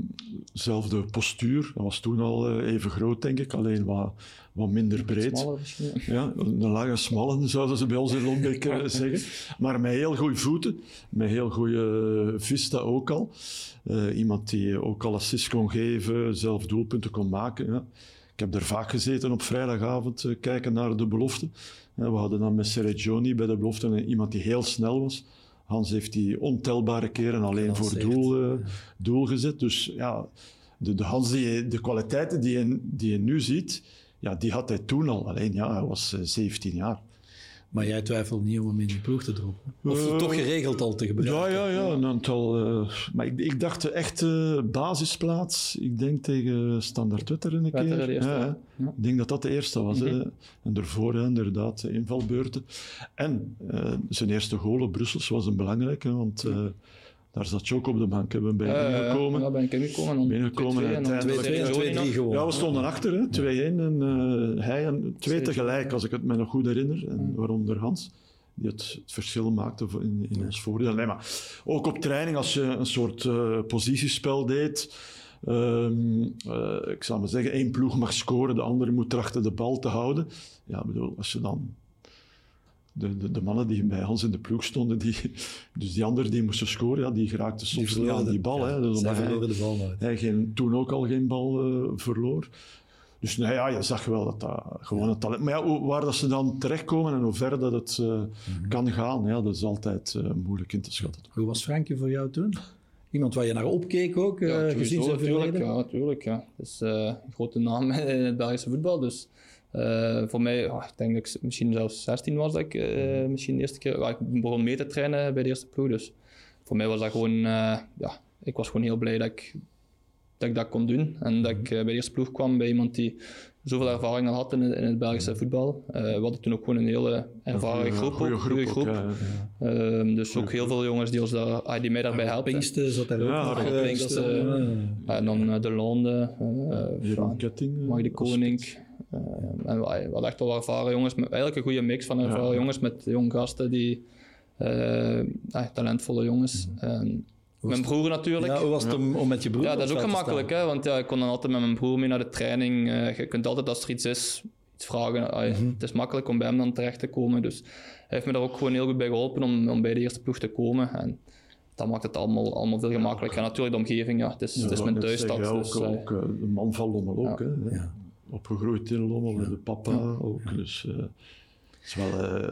zelfde postuur, dat was toen al eh, even groot, denk ik, alleen wat, wat minder breed. Smaller. Ja, een lange smalle, zouden ze bij ons in Lombeek eh, zeggen. Maar met heel goede voeten, met heel goede vista ook al. Eh, iemand die ook al assists kon geven, zelf doelpunten kon maken. Ja. ik heb er vaak gezeten op vrijdagavond, uh, kijken naar de belofte. we hadden dan met Sergioni bij de belofte iemand die heel snel was. Hans heeft die ontelbare keren alleen voor doel, uh, doel gezet. Dus ja, de, de Hans, die, de kwaliteiten die je, die je nu ziet, ja, die had hij toen al. Alleen ja, hij was 17 jaar. Maar jij twijfelt niet om hem in die ploeg te droppen? Of uh, toch geregeld al te gebruiken? Ja, ja, ja. Een aantal, uh, maar ik, ik dacht echt uh, basisplaats. Ik denk tegen Standard Wetter een keer. Ja, ja. Ik denk dat dat de eerste was. Mm -hmm. En daarvoor inderdaad invalbeurten. En zijn eerste goal op Brussels was een belangrijke, want... Daar zat je ook op de bank. Hebben we bij uh, gekomen. Ja, ben ik ingekomen. Binnengekomen en uiteindelijk... 2-3 gewonnen. Ja, we stonden achter, 2-1. En uh, hij en twee tegelijk, als ik het me nog goed herinner. En waaronder Hans, die het, het verschil maakte in, in ons voordeel. Nee, maar ook op training, als je een soort uh, positiespel deed... Um, uh, ik zou maar zeggen, één ploeg mag scoren, de andere moet trachten de bal te houden. Ja, bedoel, als je dan de, de, de, mannen die bij ons in de ploeg stonden, die, dus die anderen die moesten scoren, ja, die geraakten soms niet aan die bal. Ja, hè, dus verloren de bal nooit. Hij geen, toen ook al geen bal uh, verloor. Dus nou ja, je zag wel dat dat gewoon een talent... Maar ja, hoe, waar dat ze dan terechtkomen en hoe ver dat het uh, mm -hmm. kan gaan, ja, dat is altijd uh, moeilijk in te schatten. Hoe was Frankie voor jou toen? Iemand waar je naar opkeek ook, ja, gezien zijn verleden? Ja, natuurlijk. Ja. Het is een grote naam in het Belgische voetbal, dus... Uh, voor mij, oh, ik denk dat ik misschien zelfs 16 was dat ik uh, misschien de eerste keer... Uh, ik begon mee te trainen bij de eerste ploeg, dus voor mij was dat gewoon... ja, ik was gewoon heel blij dat ik dat, ik dat kon doen. En dat ik bij de eerste ploeg kwam bij iemand die zoveel ervaring al had in, in het Belgische voetbal. we hadden toen ook gewoon een hele ervaren groep. Goede groep. groep. Ook, ja, ja. Uh, dus ook heel veel jongens die, ons daar, die mij daarbij helpen. Pinksten zat daar ook ja. Pinksten, en dan De Londe, Jeroen Ketting. Mag de Koning. Uh, en we hadden echt wel ervaren jongens, met, eigenlijk een goede mix van ervaren ja. jongens met jonge gasten die uh, eh, talentvolle jongens. Mm. mijn broer natuurlijk. Ja, hoe was het om, om met je broer Ja, dat is ook gemakkelijk, hè, want ja, ik kon dan altijd met mijn broer mee naar de training. Uh, je kunt altijd als er iets is, iets vragen. Mm -hmm. Het is makkelijk om bij hem dan terecht te komen. Dus hij heeft me daar ook gewoon heel goed bij geholpen om, om bij de eerste ploeg te komen. En dat maakt het allemaal, allemaal veel gemakkelijker. En natuurlijk de omgeving, ja, het is, ja, het is mijn thuisstad. Dus, ook, ook de man van Lommel ook, hè. Opgegroeid in Lommel, ja. de papa ook. Dus uh, is wel,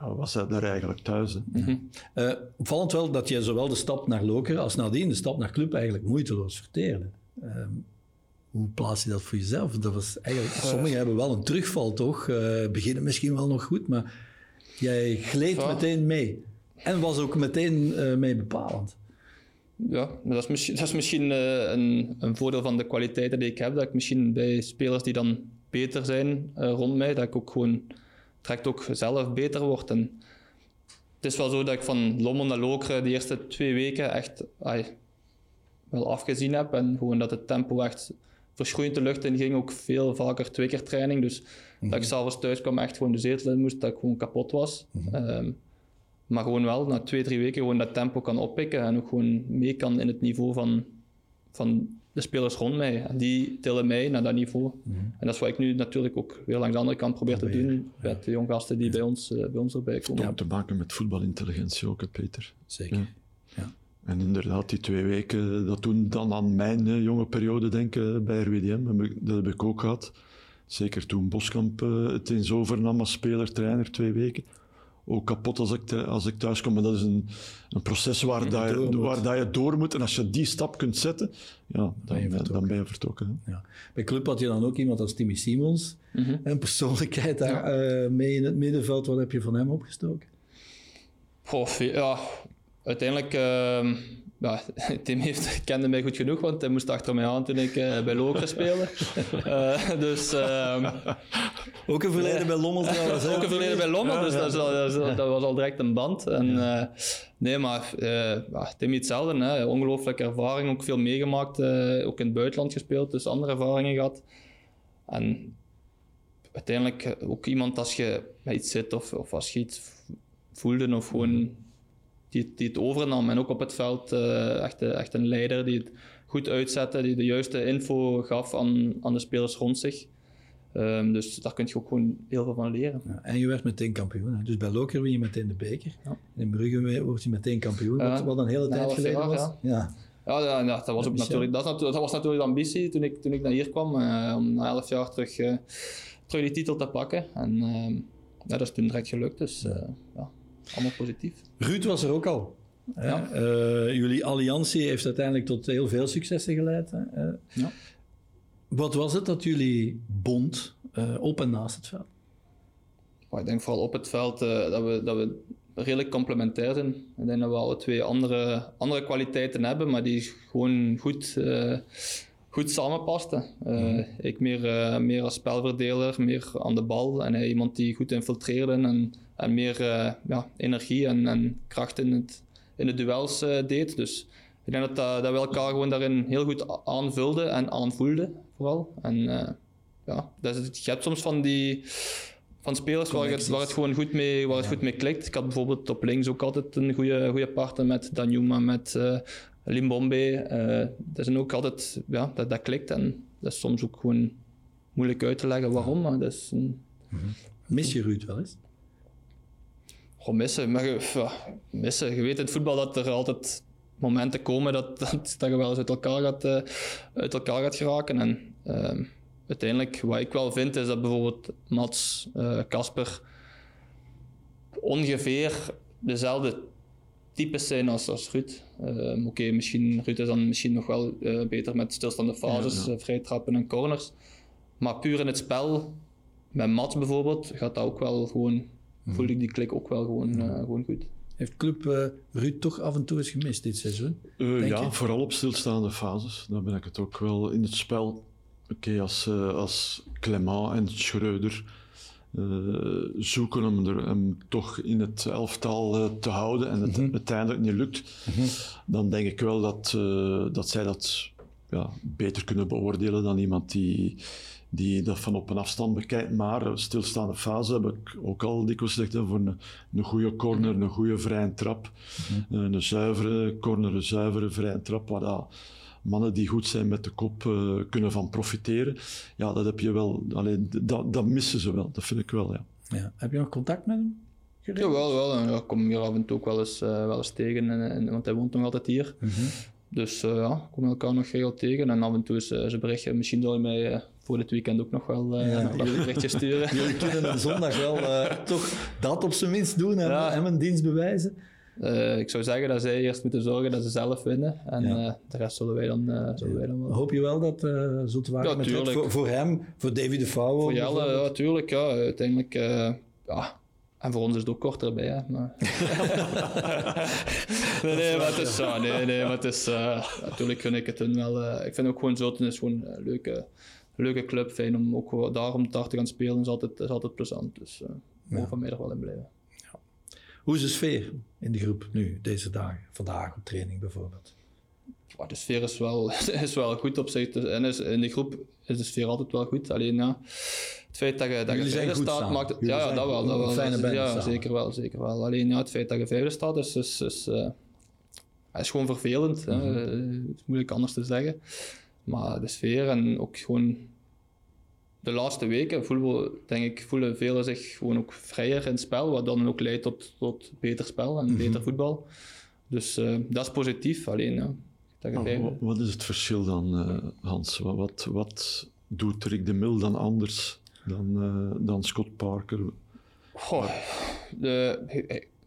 uh, was hij daar eigenlijk thuis. Mm -hmm. uh, opvallend wel dat je zowel de stap naar Loker als nadien de stap naar Club eigenlijk moeiteloos verteerde. Um, hoe plaats je dat voor jezelf? Dat was eigenlijk, sommigen hebben wel een terugval, toch? beginnen misschien wel nog goed, maar jij gleed meteen mee. En was ook meteen mee bepalend ja, dat is misschien, dat is misschien uh, een, een, voordeel van de kwaliteiten die ik heb. Dat ik misschien bij spelers die dan beter zijn uh, rond mij, dat ik ook gewoon direct ook zelf beter word. En het is wel zo dat ik van Lommel naar Lokeren de eerste twee weken echt ay, wel afgezien heb. En gewoon dat het tempo echt verschroeiend de lucht in ging. Ook veel vaker twee keer training. Dus mm -hmm. dat ik s'avonds thuis kwam echt gewoon de zetel in moest, dat ik gewoon kapot was. Mm -hmm. um, maar gewoon wel na twee, drie weken gewoon dat tempo kan oppikken en ook gewoon mee kan in het niveau van, van de spelers rond mij. En die tillen mij naar dat niveau. Mm -hmm. En dat is wat ik nu natuurlijk ook weer langs de andere kant probeer te doen ja. met de jonge gasten die bij, ons, uh, bij ons erbij komen. Ja, te maken met voetbalintelligentie ook, hè, Peter. Zeker. Ja. ja. En inderdaad, die twee weken, dat doen dan aan mijn uh, jonge periode denken bij RWDM, dat heb ik ook gehad. Zeker toen Boskamp uh, het eens overnam als speler-trainer, twee weken ook kapot als ik, als ik thuis kom. Maar dat is een, een proces waar, dat je, waar dat je door moet. En als je die stap kunt zetten, ja, dan, ben je vertrokken. Dan ben je vertrokken ja. Bij Club had je dan ook iemand als Timmy Simons. Mm -hmm. Een persoonlijkheid daar ja. uh, mee in het middenveld. Wat heb je van hem opgestoken? Goh, ja, uiteindelijk... Uh, ja, Tim heeft, kende mij goed genoeg, want hij moest achter mij aan toen ik uh, bij Lokeren speelde. Uh, dus, um, ook een verleden bij Lommel trouwens. ook een verleden bij Lommel, dus dat, al, dat, dat, was al direct een band. En, uh, nee, maar Tim hetzelfde. Hè. Ongelooflijke ervaring, ook veel meegemaakt. ook in het buitenland gespeeld, dus andere ervaringen gehad. En uiteindelijk ook iemand als je met iets zit of, of als je iets voelde of gewoon die, die het overnam. En ook op het veld uh, echt, echt, een leider die het goed uitzette, die de juiste info gaf aan, aan de spelers rond zich. Um, dus daar kun je ook gewoon heel veel van leren. Ja, en je werd meteen kampioen. Hè? Dus bij Loker win je meteen de beker. Ja. In Brugge word je meteen kampioen, wat, wat een hele tijd geleden was. Ja. Ja, ja, ja, dat, was ook Michel. natuurlijk, dat, dat was natuurlijk de ambitie toen ik, toen ik naar hier kwam, eh, om na elf jaar terug, eh, terug die titel te pakken. En ehm, ja, dat is toen direct gelukt, dus eh, ja, allemaal positief. Ruud was er ook al. Ja. Eh, jullie alliantie heeft uiteindelijk tot heel veel successen geleid. Hè? Eh, Ja. Wat was het dat jullie bond eh, op en naast het veld? Ik denk vooral op het veld eh, dat, we, dat we redelijk complementair zijn. Ik denk dat we alle twee andere, andere kwaliteiten hebben, maar die gewoon goed, eh, goed samenpasten. Eh, Ik meer, eh, meer als spelverdeler, meer aan de bal en hij iemand die goed infiltreerde en, en meer eh, ja, energie en, en kracht in, het, in de duels eh, deed. Dus ik denk dat, dat, we elkaar gewoon daarin heel goed aanvulden en aanvoelden vooral. En eh, ja, dat is, het- je hebt soms van die van spelers waar het, waar het gewoon goed mee, waar het goed mee klikt. Ik had bijvoorbeeld op links ook altijd een goede, goede partner met Danjuma, met Limbombe. Eh, dat zijn ook altijd, ja, dat, dat klikt en dat is soms ook gewoon moeilijk uit te leggen waarom, maar dat is een, Mis je Ruud wel eens? Goh, missen. Maar je, ja, missen. Je weet in het voetbal dat er altijd momenten komen dat, dat, dat je wel eens uit elkaar gaat, eh, uit elkaar gaat geraken. En ehm, uiteindelijk, wat ik wel vind, is dat bijvoorbeeld Mats, eh, Casper ongeveer dezelfde types zijn als, als Ruud. Ehm, Oké, misschien Ruud is dan misschien nog wel eh, beter met stilstaande fases, Ja, eh, trappen en corners. Maar puur in het spel, met Mats bijvoorbeeld, gaat dat ook wel gewoon, voel ik die klik ook wel gewoon, eh, gewoon goed. Heeft Club eh, Ruud toch af en toe eens gemist dit seizoen? Eh, ja, je? vooral op stilstaande fases. Dan ben ik het ook wel in het spel. Oké, als, eh, als Clement en Schreuder eh, zoeken om er, hem toch in het elftal eh, te houden en het uiteindelijk niet lukt, dan denk ik wel dat, eh, dat zij dat ja, beter kunnen beoordelen dan iemand die, die dat van op een afstand bekijkt. Maar stilstaande fase heb ik ook al dikwijls gezegd, hè, voor een, een goede corner, een goede vrije trap, eh, een zuivere corner, een zuivere vrije trap, waar dat mannen die goed zijn met de kop eh, kunnen van profiteren. Ja, dat heb je wel. Alleen, dat, dat missen ze wel, dat vind ik wel, ja. Ja. Heb je nog contact met hem? Ja, wel, wel. En Ja, ik kom hier af en toe ook wel eens, eh, wel eens tegen, en, en- want hij woont nog altijd hier. Dus eh, ja, we komen elkaar nog heel tegen. En af en toe is zijn berichtje. Misschien zal hij mij eh, voor dit weekend ook nog wel eh, Ja. berichtje sturen. Jullie kunnen een zondag wel eh, toch dat op zijn minst doen en Ja. hem een dienst bewijzen. Eh, ik zou zeggen dat zij eerst moeten zorgen dat ze zelf winnen. En Ja. eh, de rest zullen wij dan, eh, zullen wij dan wel. Hoop je wel dat uh, Zoetewaard Ja, met voor, voor hem, voor David de Vouwen... Voor Jelle, bijvoorbeeld? ja, tuurlijk. Ja, uiteindelijk, eh, ja. En voor ons is het ook korter bij, hè. Maar... nee, nee, maar het is zo. Nee, nee, maar het is... eh, natuurlijk gun ik het hun wel. eh, ik vind ook gewoon Zoten is gewoon een leuke, leuke club. Fijn om ook wel daarom daar te gaan spelen is altijd, is altijd plezant. Dus mogen van mij er wel in blijven. Hoe is de sfeer in de groep nu, deze dagen? Vandaag op training bijvoorbeeld. De sfeer is wel, is wel goed op zich. Dus- En is, in de groep is de sfeer altijd wel goed. Alleen ja, het feit dat je, dat je vijfde staat, samen. maakt het... Jullie Ja, ja, dat wel. Dat Een wel. fijne Dat is- bende ja, samen. zeker wel, zeker wel. Alleen ja, het feit dat je vijfde staat is, is, is, eh, is gewoon vervelend. hè. Mhm. Eh, is moeilijk anders te zeggen. Maar de sfeer en ook gewoon de laatste weken voelen, denk ik, voelen velen zich gewoon ook vrijer in het spel, wat dan ook leidt tot, tot beter spel en Mhm. beter voetbal. Dus eh, dat is positief. Alleen dat wat is het verschil dan, eh, Hans? Wat, wat, wat doet Rick de Mil dan anders dan, eh, dan Scott Parker? Goh, de,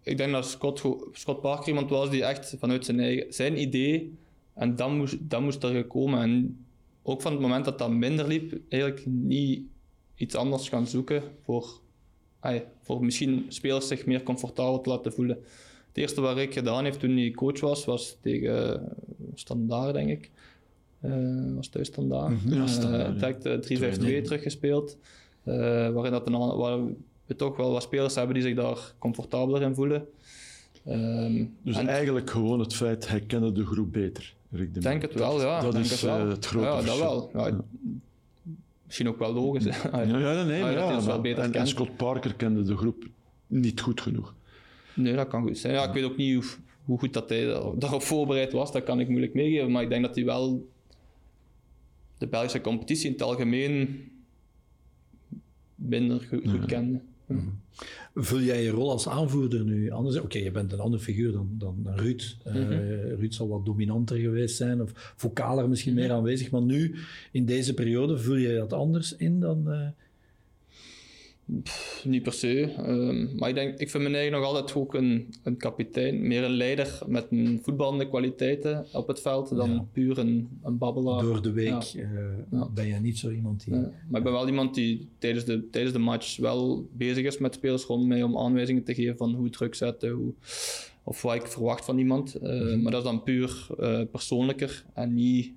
ik- denk dat Scott, Scott Parker iemand was die echt vanuit zijn, eigen, zijn idee, en dan moest, dan moest er gekomen. En ook van het moment dat dat minder liep, eigenlijk niet iets anders gaan zoeken voor, voor misschien spelers zich meer comfortabel te laten voelen. Het eerste wat Rick gedaan heeft toen hij coach was, was tegen eh, Standaard, denk ik. Eh was thuis Standaard. Ja, Standaard, ja. direct eh, 3-5-2 2-0. teruggespeeld. eh, waarin dat een, waar we toch wel wat spelers hebben die zich daar comfortabeler in voelen. Ehm, Dus en eigenlijk gewoon het feit, hij kende de groep beter, Rick de ik denk het wel, ja. Dat denk is het, wel. eh, het grote Ja, dat wel. Ja, Misschien ook wel logisch. Ja, ja, nee, Ah, maar dat ja, is wel beter en. Scott Parker kende de groep niet goed genoeg. Nee, dat kan goed zijn. Ja, ik weet ook niet hoe, hoe goed dat hij daar- daarop voorbereid was. Dat kan ik moeilijk meegeven. Maar ik denk dat hij wel de Belgische competitie in het algemeen minder goed, goed kende. Vul jij je rol als aanvoerder nu anders? Oké, je bent een andere figuur dan, dan, dan Ruud. Uh, Ruud zal wat dominanter geweest zijn of vocaler misschien meer aanwezig. Maar nu, in deze periode, vul je dat anders in dan... Uh... Pff, niet per se. Um, maar ik, denk, ik vind me eigen nog altijd ook een, een kapitein. Meer een leider met een voetballende kwaliteiten op het veld dan ja. puur een, een babbelaar. Door de week ja. Uh, ja. ben je niet zo iemand die... Maar ik ben wel iemand die tijdens de, tijdens de match wel bezig is met spelers rond mij om aanwijzingen te geven van hoe druk zetten, hoe, of wat ik verwacht van iemand. Uh, mm -hmm. Maar dat is dan puur uh, persoonlijker en niet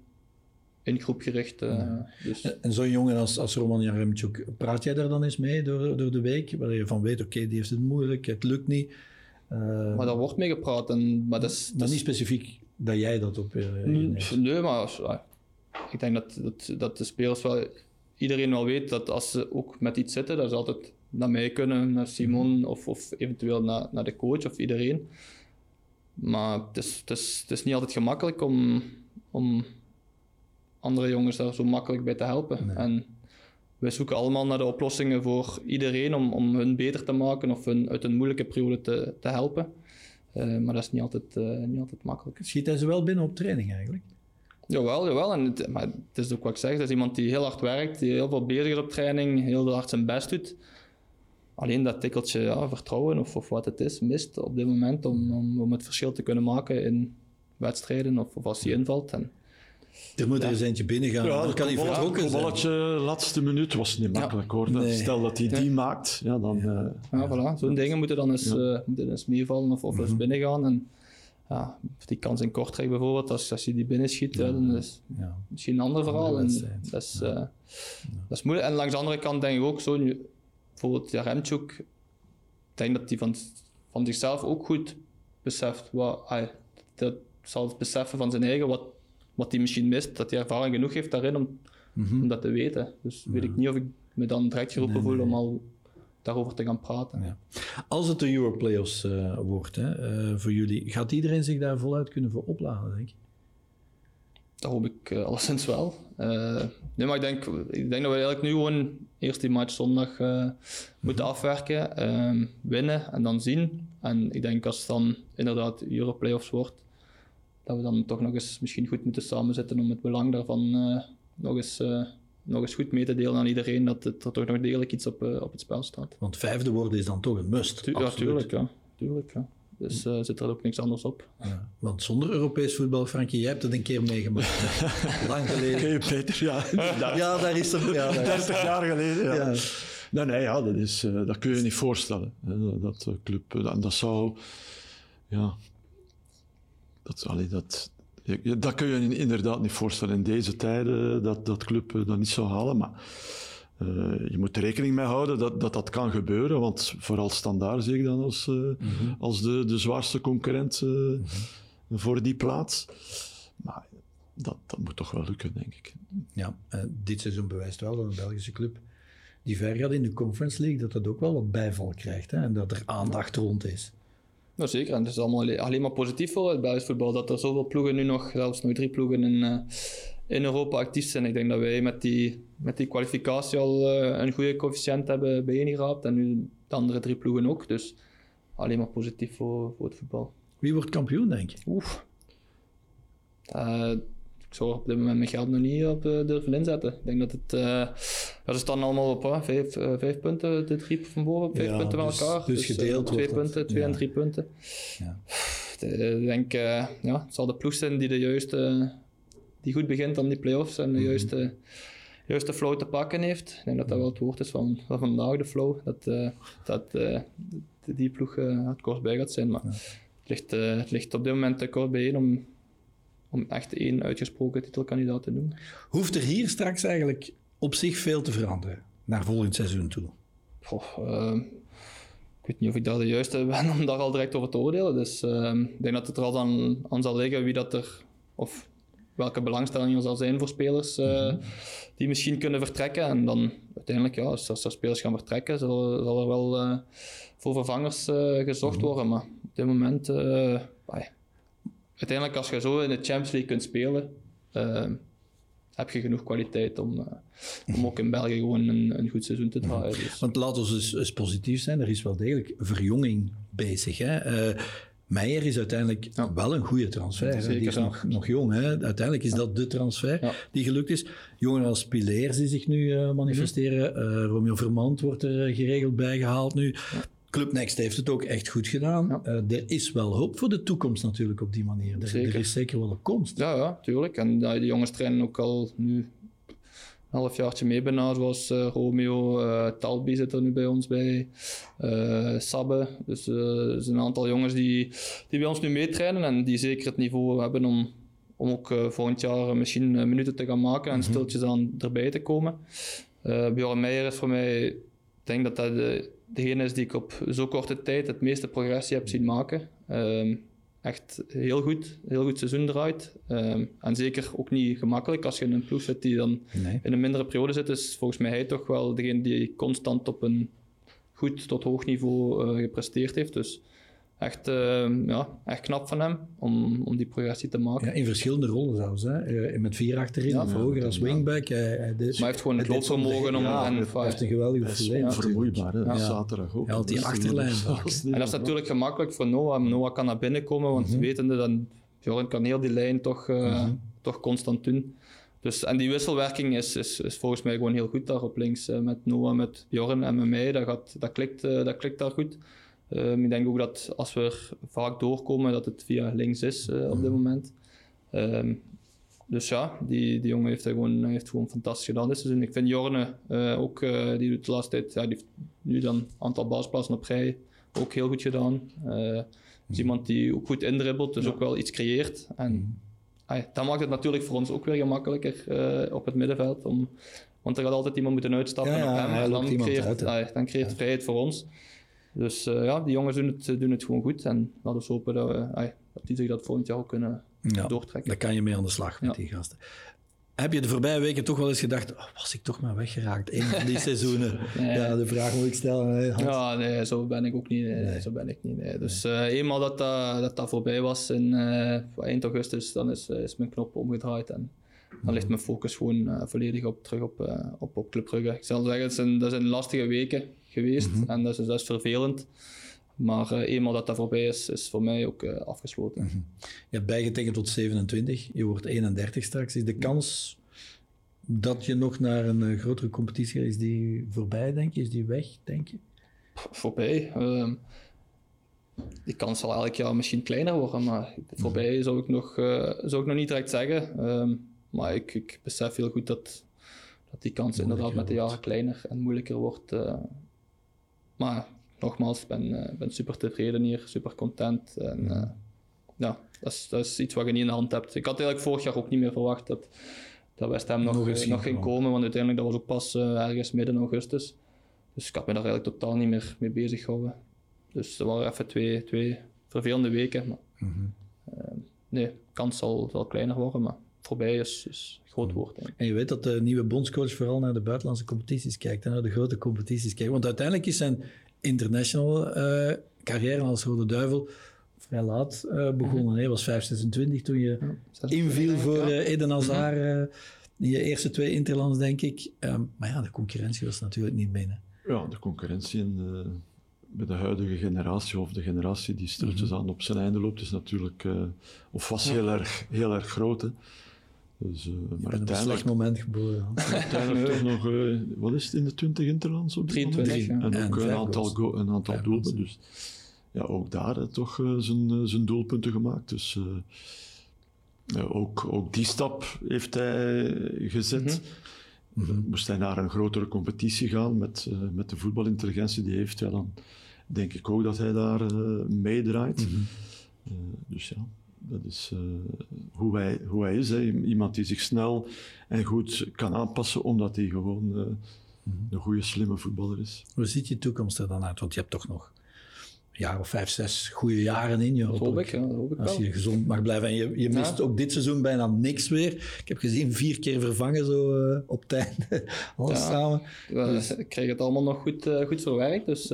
in groep gericht. Uh, ja. dus. En zo'n jongen als, als Roman Jaremchuk, praat jij daar dan eens mee door, door de week? Waar je van weet, oké, okay, die heeft het moeilijk, het lukt niet. Uh, maar daar wordt mee gepraat. En, maar dat is, dat is niet specifiek dat jij dat op je uh, Nee, maar als, ik denk dat, dat, dat de spelers wel... Iedereen wel weet dat als ze ook met iets zitten, dat ze altijd naar mij kunnen, naar Simon of, of eventueel naar, naar de coach of iedereen. Maar het is, het is, het is niet altijd gemakkelijk om... om andere jongens daar zo makkelijk bij te helpen. Nee. En wij zoeken allemaal naar de oplossingen voor iedereen om, om hun beter te maken of hun uit een moeilijke periode te, te helpen. Uh, maar dat is niet altijd, uh, niet altijd makkelijk. Schiet hij ze wel binnen op training eigenlijk? Jawel, jawel. En het, maar het is ook wat ik zeg, het is iemand die heel hard werkt, die heel veel bezig is op training, heel hard zijn best doet. Alleen dat tikkeltje ja, vertrouwen of, of wat het is, mist op dit moment om, om, om het verschil te kunnen maken in wedstrijden of, of als hij invalt. En, er moet er eens eentje binnen gaan. Ja, dat kan niet vertrokken zijn. balletje laatste minuut was niet makkelijk ja. hoor. Nee. Stel dat hij die maakt, ja dan... Ja, uh, ja voilà. Zo'n dingen moeten dan eens, ja. uh, moeten eens meevallen of, of mm -hmm. eens binnengaan. En, ja, die kans in Kortrijk bijvoorbeeld, als, als je die binnenschiet, ja. dan is ja. misschien een ander verhaal. En dat, is, uh, dat is moeilijk. En langs de andere kant denk ik ook zo, nu, bijvoorbeeld Remchuk, ik denk dat hij van, van zichzelf ook goed beseft, wat, ay, dat zal het beseffen van zijn eigen, wat wat hij misschien mist, dat hij ervaring genoeg heeft daarin om, mm -hmm. om dat te weten. Dus weet ik niet of ik me dan direct geroepen nee, nee. voel om al daarover te gaan praten. Ja. Als het de Europlayoffs uh, wordt hè, uh, voor jullie, gaat iedereen zich daar voluit kunnen voor opladen, denk ik? Dat hoop ik uh, alleszins wel. nee, maar ik denk, ik denk dat we eigenlijk nu gewoon eerst die match zondag moeten afwerken, ehm, winnen en dan zien. En ik denk als het dan inderdaad Europlayoffs wordt, dat we dan toch nog eens misschien goed moeten samenzetten om het belang daarvan uh, nog, eens, uh, nog eens goed mee te delen aan iedereen, dat het, er toch nog degelijk iets op, uh, op het spel staat. Want vijfde worden is dan toch een must. Tu ja, tuurlijk. Ja. tuurlijk ja. Dus uh, zit er ook niks anders op. Ja, want zonder Europees voetbal, Frankie, jij hebt het een keer meegemaakt. Lang geleden. Okay, Peter, ja. ja, daar is er. Ja, 30 jaar geleden, ja. ja. Nee, nee, ja, dat, is, uh, dat kun je niet voorstellen. Hè, dat uh, club, dat, dat zou... Ja, dat, allee, dat, dat kun je inderdaad niet voorstellen in deze tijden dat dat club dat niet zou halen. Maar uh, je moet er rekening mee houden dat, dat dat kan gebeuren. Want vooral standaard zie ik dan als, uh, mm -hmm. als de, de zwaarste concurrent uh, mm -hmm. voor die plaats. Maar dat, dat moet toch wel lukken, denk ik. Ja, dit seizoen bewijst wel dat een Belgische club die ver gaat in de Conference League, dat dat ook wel wat bijval krijgt. Hè? En dat er aandacht rond is. Nou, zeker, en het is allemaal alleen maar positief voor het Belgisch voetbal dat er zoveel ploegen nu nog, zelfs nog drie ploegen in, uh, in Europa actief zijn. Ik denk dat wij met die, met die kwalificatie al uh, een goede coëfficiënt hebben bijeengeraapt en nu de andere drie ploegen ook. Dus alleen maar positief voor, voor het voetbal. Wie wordt kampioen, denk je? Oef. Uh, ik zou op dit moment mijn geld nog niet op uh, durven inzetten. Ik denk dat het... Uh, dat is dan allemaal op uh, vijf, vijf punten, de drie van boven, vijf ja, punten bij dus, elkaar. Dus, dus gedeeld Twee punten, twee ja. en drie punten. Ja. Ik denk, ja, het zal de ploeg zijn die de juiste... die goed begint aan die play-offs en de mm-hmm. juiste, juiste flow te pakken heeft. Ik denk dat dat wel het woord is van, van vandaag, de flow. Dat, dat die ploeg het kort bij gaat zijn. Maar het, ligt, het ligt op dit moment te kort bijeen om om echt één uitgesproken titelkandidaat te noemen. Hoeft er hier straks eigenlijk op zich veel te veranderen naar volgend seizoen toe? Goh, uh, ik weet niet of ik daar de juiste ben om daar al direct over te oordelen. Dus uh, ik denk dat het er al aan, aan zal liggen wie dat er, of welke belangstelling er zal zijn voor spelers uh, mm-hmm. die misschien kunnen vertrekken. En dan uiteindelijk, ja, als, als er spelers gaan vertrekken, zal, zal er wel uh, voor vervangers uh, gezocht mm-hmm. worden. Maar op dit moment, uiteindelijk als je zo in de Champions League kunt spelen, uh, heb je genoeg kwaliteit om, uh, om ook in België gewoon een, een goed seizoen te draaien. Dus. Want laten we eens, eens, positief zijn, er is wel degelijk verjonging bezig. Hè? Uh, Meijer is uiteindelijk ja. wel een goede transfer. Zeker, die is nog, nog jong. Hè? Uiteindelijk is ja. dat de transfer die gelukt is. Jongeren als Pileers die zich nu uh, manifesteren. Mm -hmm. Romeo Vermand wordt er geregeld bijgehaald nu. Club Next heeft het ook echt goed gedaan. Ja. Uh, er is wel hoop voor de toekomst natuurlijk op die manier. Er, er is zeker wel een komst. Ja, ja, tuurlijk. En uh, de jongens trainen ook al nu een halfjaartje mee bijna, zoals uh, Romeo, Talbi zit er nu bij ons bij, Sabbe. Dus er zijn een aantal jongens die, die bij ons nu meetrainen en die zeker het niveau hebben om, om ook volgend jaar misschien minuten te gaan maken en mm -hmm. stiltjes aan erbij te komen. Bjorn Meijer is voor mij, ik denk dat dat de degene is die ik op zo'n korte tijd het meeste progressie heb zien maken. Um, echt heel goed, heel goed seizoen eruit. Um, en zeker ook niet gemakkelijk als je in een ploeg zit die dan nee. in een mindere periode zit. Is volgens mij hij toch wel degene die constant op een goed tot hoog niveau uh, gepresteerd heeft. Dus echt, uh, ja, echt knap van hem om, om die progressie te maken. Ja, in verschillende rollen zelfs. Hè? Uh, met vier achterin, ja, vroeger als wingback. Hij, maar hij heeft gewoon het loopvermogen om... Ja, en, hij heeft een geweldige verleden. Vermoeibaar, hè? Ja. zaterdag ook. Ja, die achterlijn. En dat is natuurlijk gemakkelijk voor Noah. Noah kan naar binnen komen, want -hmm. wetende dan... Bjorn kan heel die lijn toch, mm -hmm. toch constant doen. Dus, en die wisselwerking is, is, is volgens mij gewoon heel goed daar op links. met Noah, met Bjorn en met mij. Dat, gaat, dat, klikt, dat klikt daar goed. Um, ik denk ook dat als we er vaak doorkomen, dat het via links is uh, op dit moment. Um, dus ja, die, die jongen heeft, gewoon, heeft gewoon fantastisch gedaan dit seizoen. Ik vind Jorne uh, ook, uh, die doet de laatste tijd, ja, die heeft nu dan een aantal basisplaatsen op rij ook heel goed gedaan. Is iemand die ook goed indribbelt, dus ja. ook wel iets creëert. En mm. ay, dat maakt het natuurlijk voor ons ook weer gemakkelijker op het middenveld. Om, want er gaat altijd iemand moeten uitstappen ja, ja, op hem. En dan creëert, uit, ay, dan creëert vrijheid voor ons. Dus uh, ja, die jongens doen het, doen het gewoon goed. En laten we hopen dat, we, ay, dat die zich dat volgend jaar ook kunnen ja, doortrekken. Daar kan je mee aan de slag met ja. die gasten. Heb je de voorbije weken toch wel eens gedacht, oh, was ik toch maar weggeraakt? Van die seizoenen. nee. Ja, de vraag moet ik stellen. Hè, ja, nee, zo ben ik ook niet. Nee, nee. Zo ben ik niet. Dus uh, eenmaal dat, uh, dat dat voorbij was in uh, eind augustus, dan is, is mijn knop omgedraaid. En dan ligt mijn focus gewoon volledig op, terug op, op, op Club Brugge. Ik zal zeggen, dat zijn, dat zijn lastige weken geweest mm -hmm. en dat is, dat is vervelend. Maar uh, eenmaal dat dat voorbij is, is voor mij ook uh, afgesloten. Mm -hmm. Je hebt bijgetekend tot 27, je wordt 31 straks. Is de kans dat je nog naar een uh, grotere competitie gaat, is die voorbij, denk je? Is die weg, denk je? Voorbij? Um, die kans zal elk jaar misschien kleiner worden, maar voorbij mm -hmm. zou, ik nog, zou ik nog niet direct zeggen. Um, maar ik, ik besef heel goed dat, dat die kans inderdaad met de jaren kleiner en moeilijker wordt. Maar nogmaals, ik ben, uh, ben super tevreden hier, super content. En, uh, ja, dat is, dat is iets wat je niet in de hand hebt. Ik had eigenlijk vorig jaar ook niet meer verwacht dat, dat West Ham nog, nog, nog ging komen, want uiteindelijk dat was ook pas ergens midden augustus. Dus ik had me daar eigenlijk totaal niet meer mee bezig gehouden. Dus er waren even twee, twee vervelende weken. Maar, mm -hmm. nee, de kans zal, zal kleiner worden, maar voorbij is, is groot woord. Denk ik. En je weet dat de nieuwe bondscoach vooral naar de buitenlandse competities kijkt, en naar de grote competities kijkt. Want uiteindelijk is zijn international uh, carrière als Rode Duivel vrij laat uh, begonnen. Hij was 526 toen je ja, inviel voor uh, Eden Hazard in je eerste twee interlands, denk ik. Um, maar ja, de concurrentie was natuurlijk niet binnen. Ja, de concurrentie in de, bij de huidige generatie, of de generatie die stilletjes mm -hmm. aan op zijn einde loopt, is natuurlijk, of was heel, erg, heel erg groot. Hè. Dus, uh, maar uiteindelijk... een slecht moment geboren. uiteindelijk toch nog, uh, wat is het in de 20 interlands op 23, En ook en een aantal, go een aantal doelpunten. Dus ja, ook daar uh, toch zijn, zijn doelpunten gemaakt. Dus ook, ook die stap heeft hij gezet. Mm -hmm. Moest hij naar een grotere competitie gaan met, met de voetbalintelligentie die hij heeft, ja, dan denk ik ook dat hij daar meedraait. -hmm. dus ja dat is uh, hoe, hij, hoe hij is. Hè. Iemand die zich snel en goed kan aanpassen, omdat hij gewoon uh, mm-hmm. een goede, slimme voetballer is. Hoe ziet je toekomst er dan uit? Want je hebt toch nog een jaar of vijf, zes goede jaren in je. Dat hoop ik, ja, dat hoop ik Als je gezond mag blijven. En je, je mist ja. ook dit seizoen bijna niks weer. Ik heb gezien vier keer vervangen zo uh, op tijd. Alles ja, samen. Dus. Ik kreeg het allemaal nog goed, goed verwerkt. Dus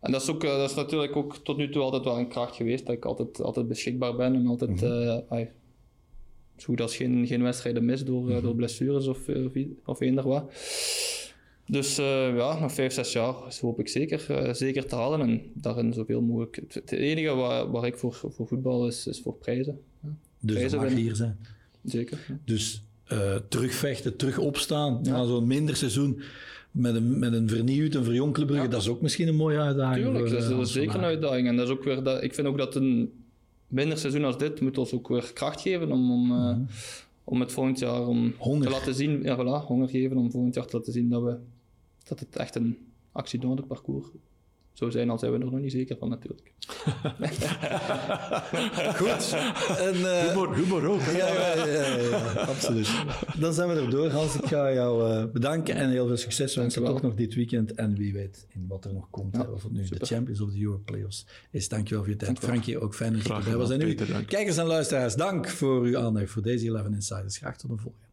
en dat is, ook, dat is natuurlijk ook tot nu toe altijd wel een kracht geweest, dat ik altijd, altijd beschikbaar ben en altijd mm -hmm. uh, zo goed als geen, geen wedstrijden mis door, eh, door blessures of, eh, of, of eender wat. Dus eh, ja, nog vijf, zes jaar hoop ik zeker, eh, zeker te halen en daarin zoveel mogelijk. Het, enige waar, waar ik voor, voor voetbal is, is voor prijzen. Ja, Dus Prijzen mag hier zijn. zeker. ja. Dus eh, terugvechten, terug opstaan na zo'n minder seizoen met een, met een vernieuwd en Brugge, dat is ook misschien een mooie uitdaging. Tuurlijk, voor, dat is, eh, dat is zeker een uitdaging. En dat is ook weer dat, ik vind ook dat een minder seizoen als dit moet ons ook weer kracht geven om, om, eh, om het volgend jaar om Honger. te laten zien, ja, voilà, honger geven om volgend jaar te laten zien dat, we, dat het echt een accident parcours zou zijn, al zijn we er nog niet zeker van natuurlijk. Goed. En, eh, Humor, humor ook. Ja, ja, ja, ja, absoluut. Dan zijn we er door, Hans. Ik ga jou eh, bedanken en heel veel succes wensen toch nog dit weekend. En wie weet in wat er nog komt. Hè, of het nu de. Champions of de Euro Playoffs is. Dankjewel voor je tijd. Dankjewel. Frankie, ook fijn dat je erbij was. En gedaan, u, Peter, dank. kijkers en luisteraars, dank voor uw aandacht voor deze 11 Insiders. Graag tot de volgende.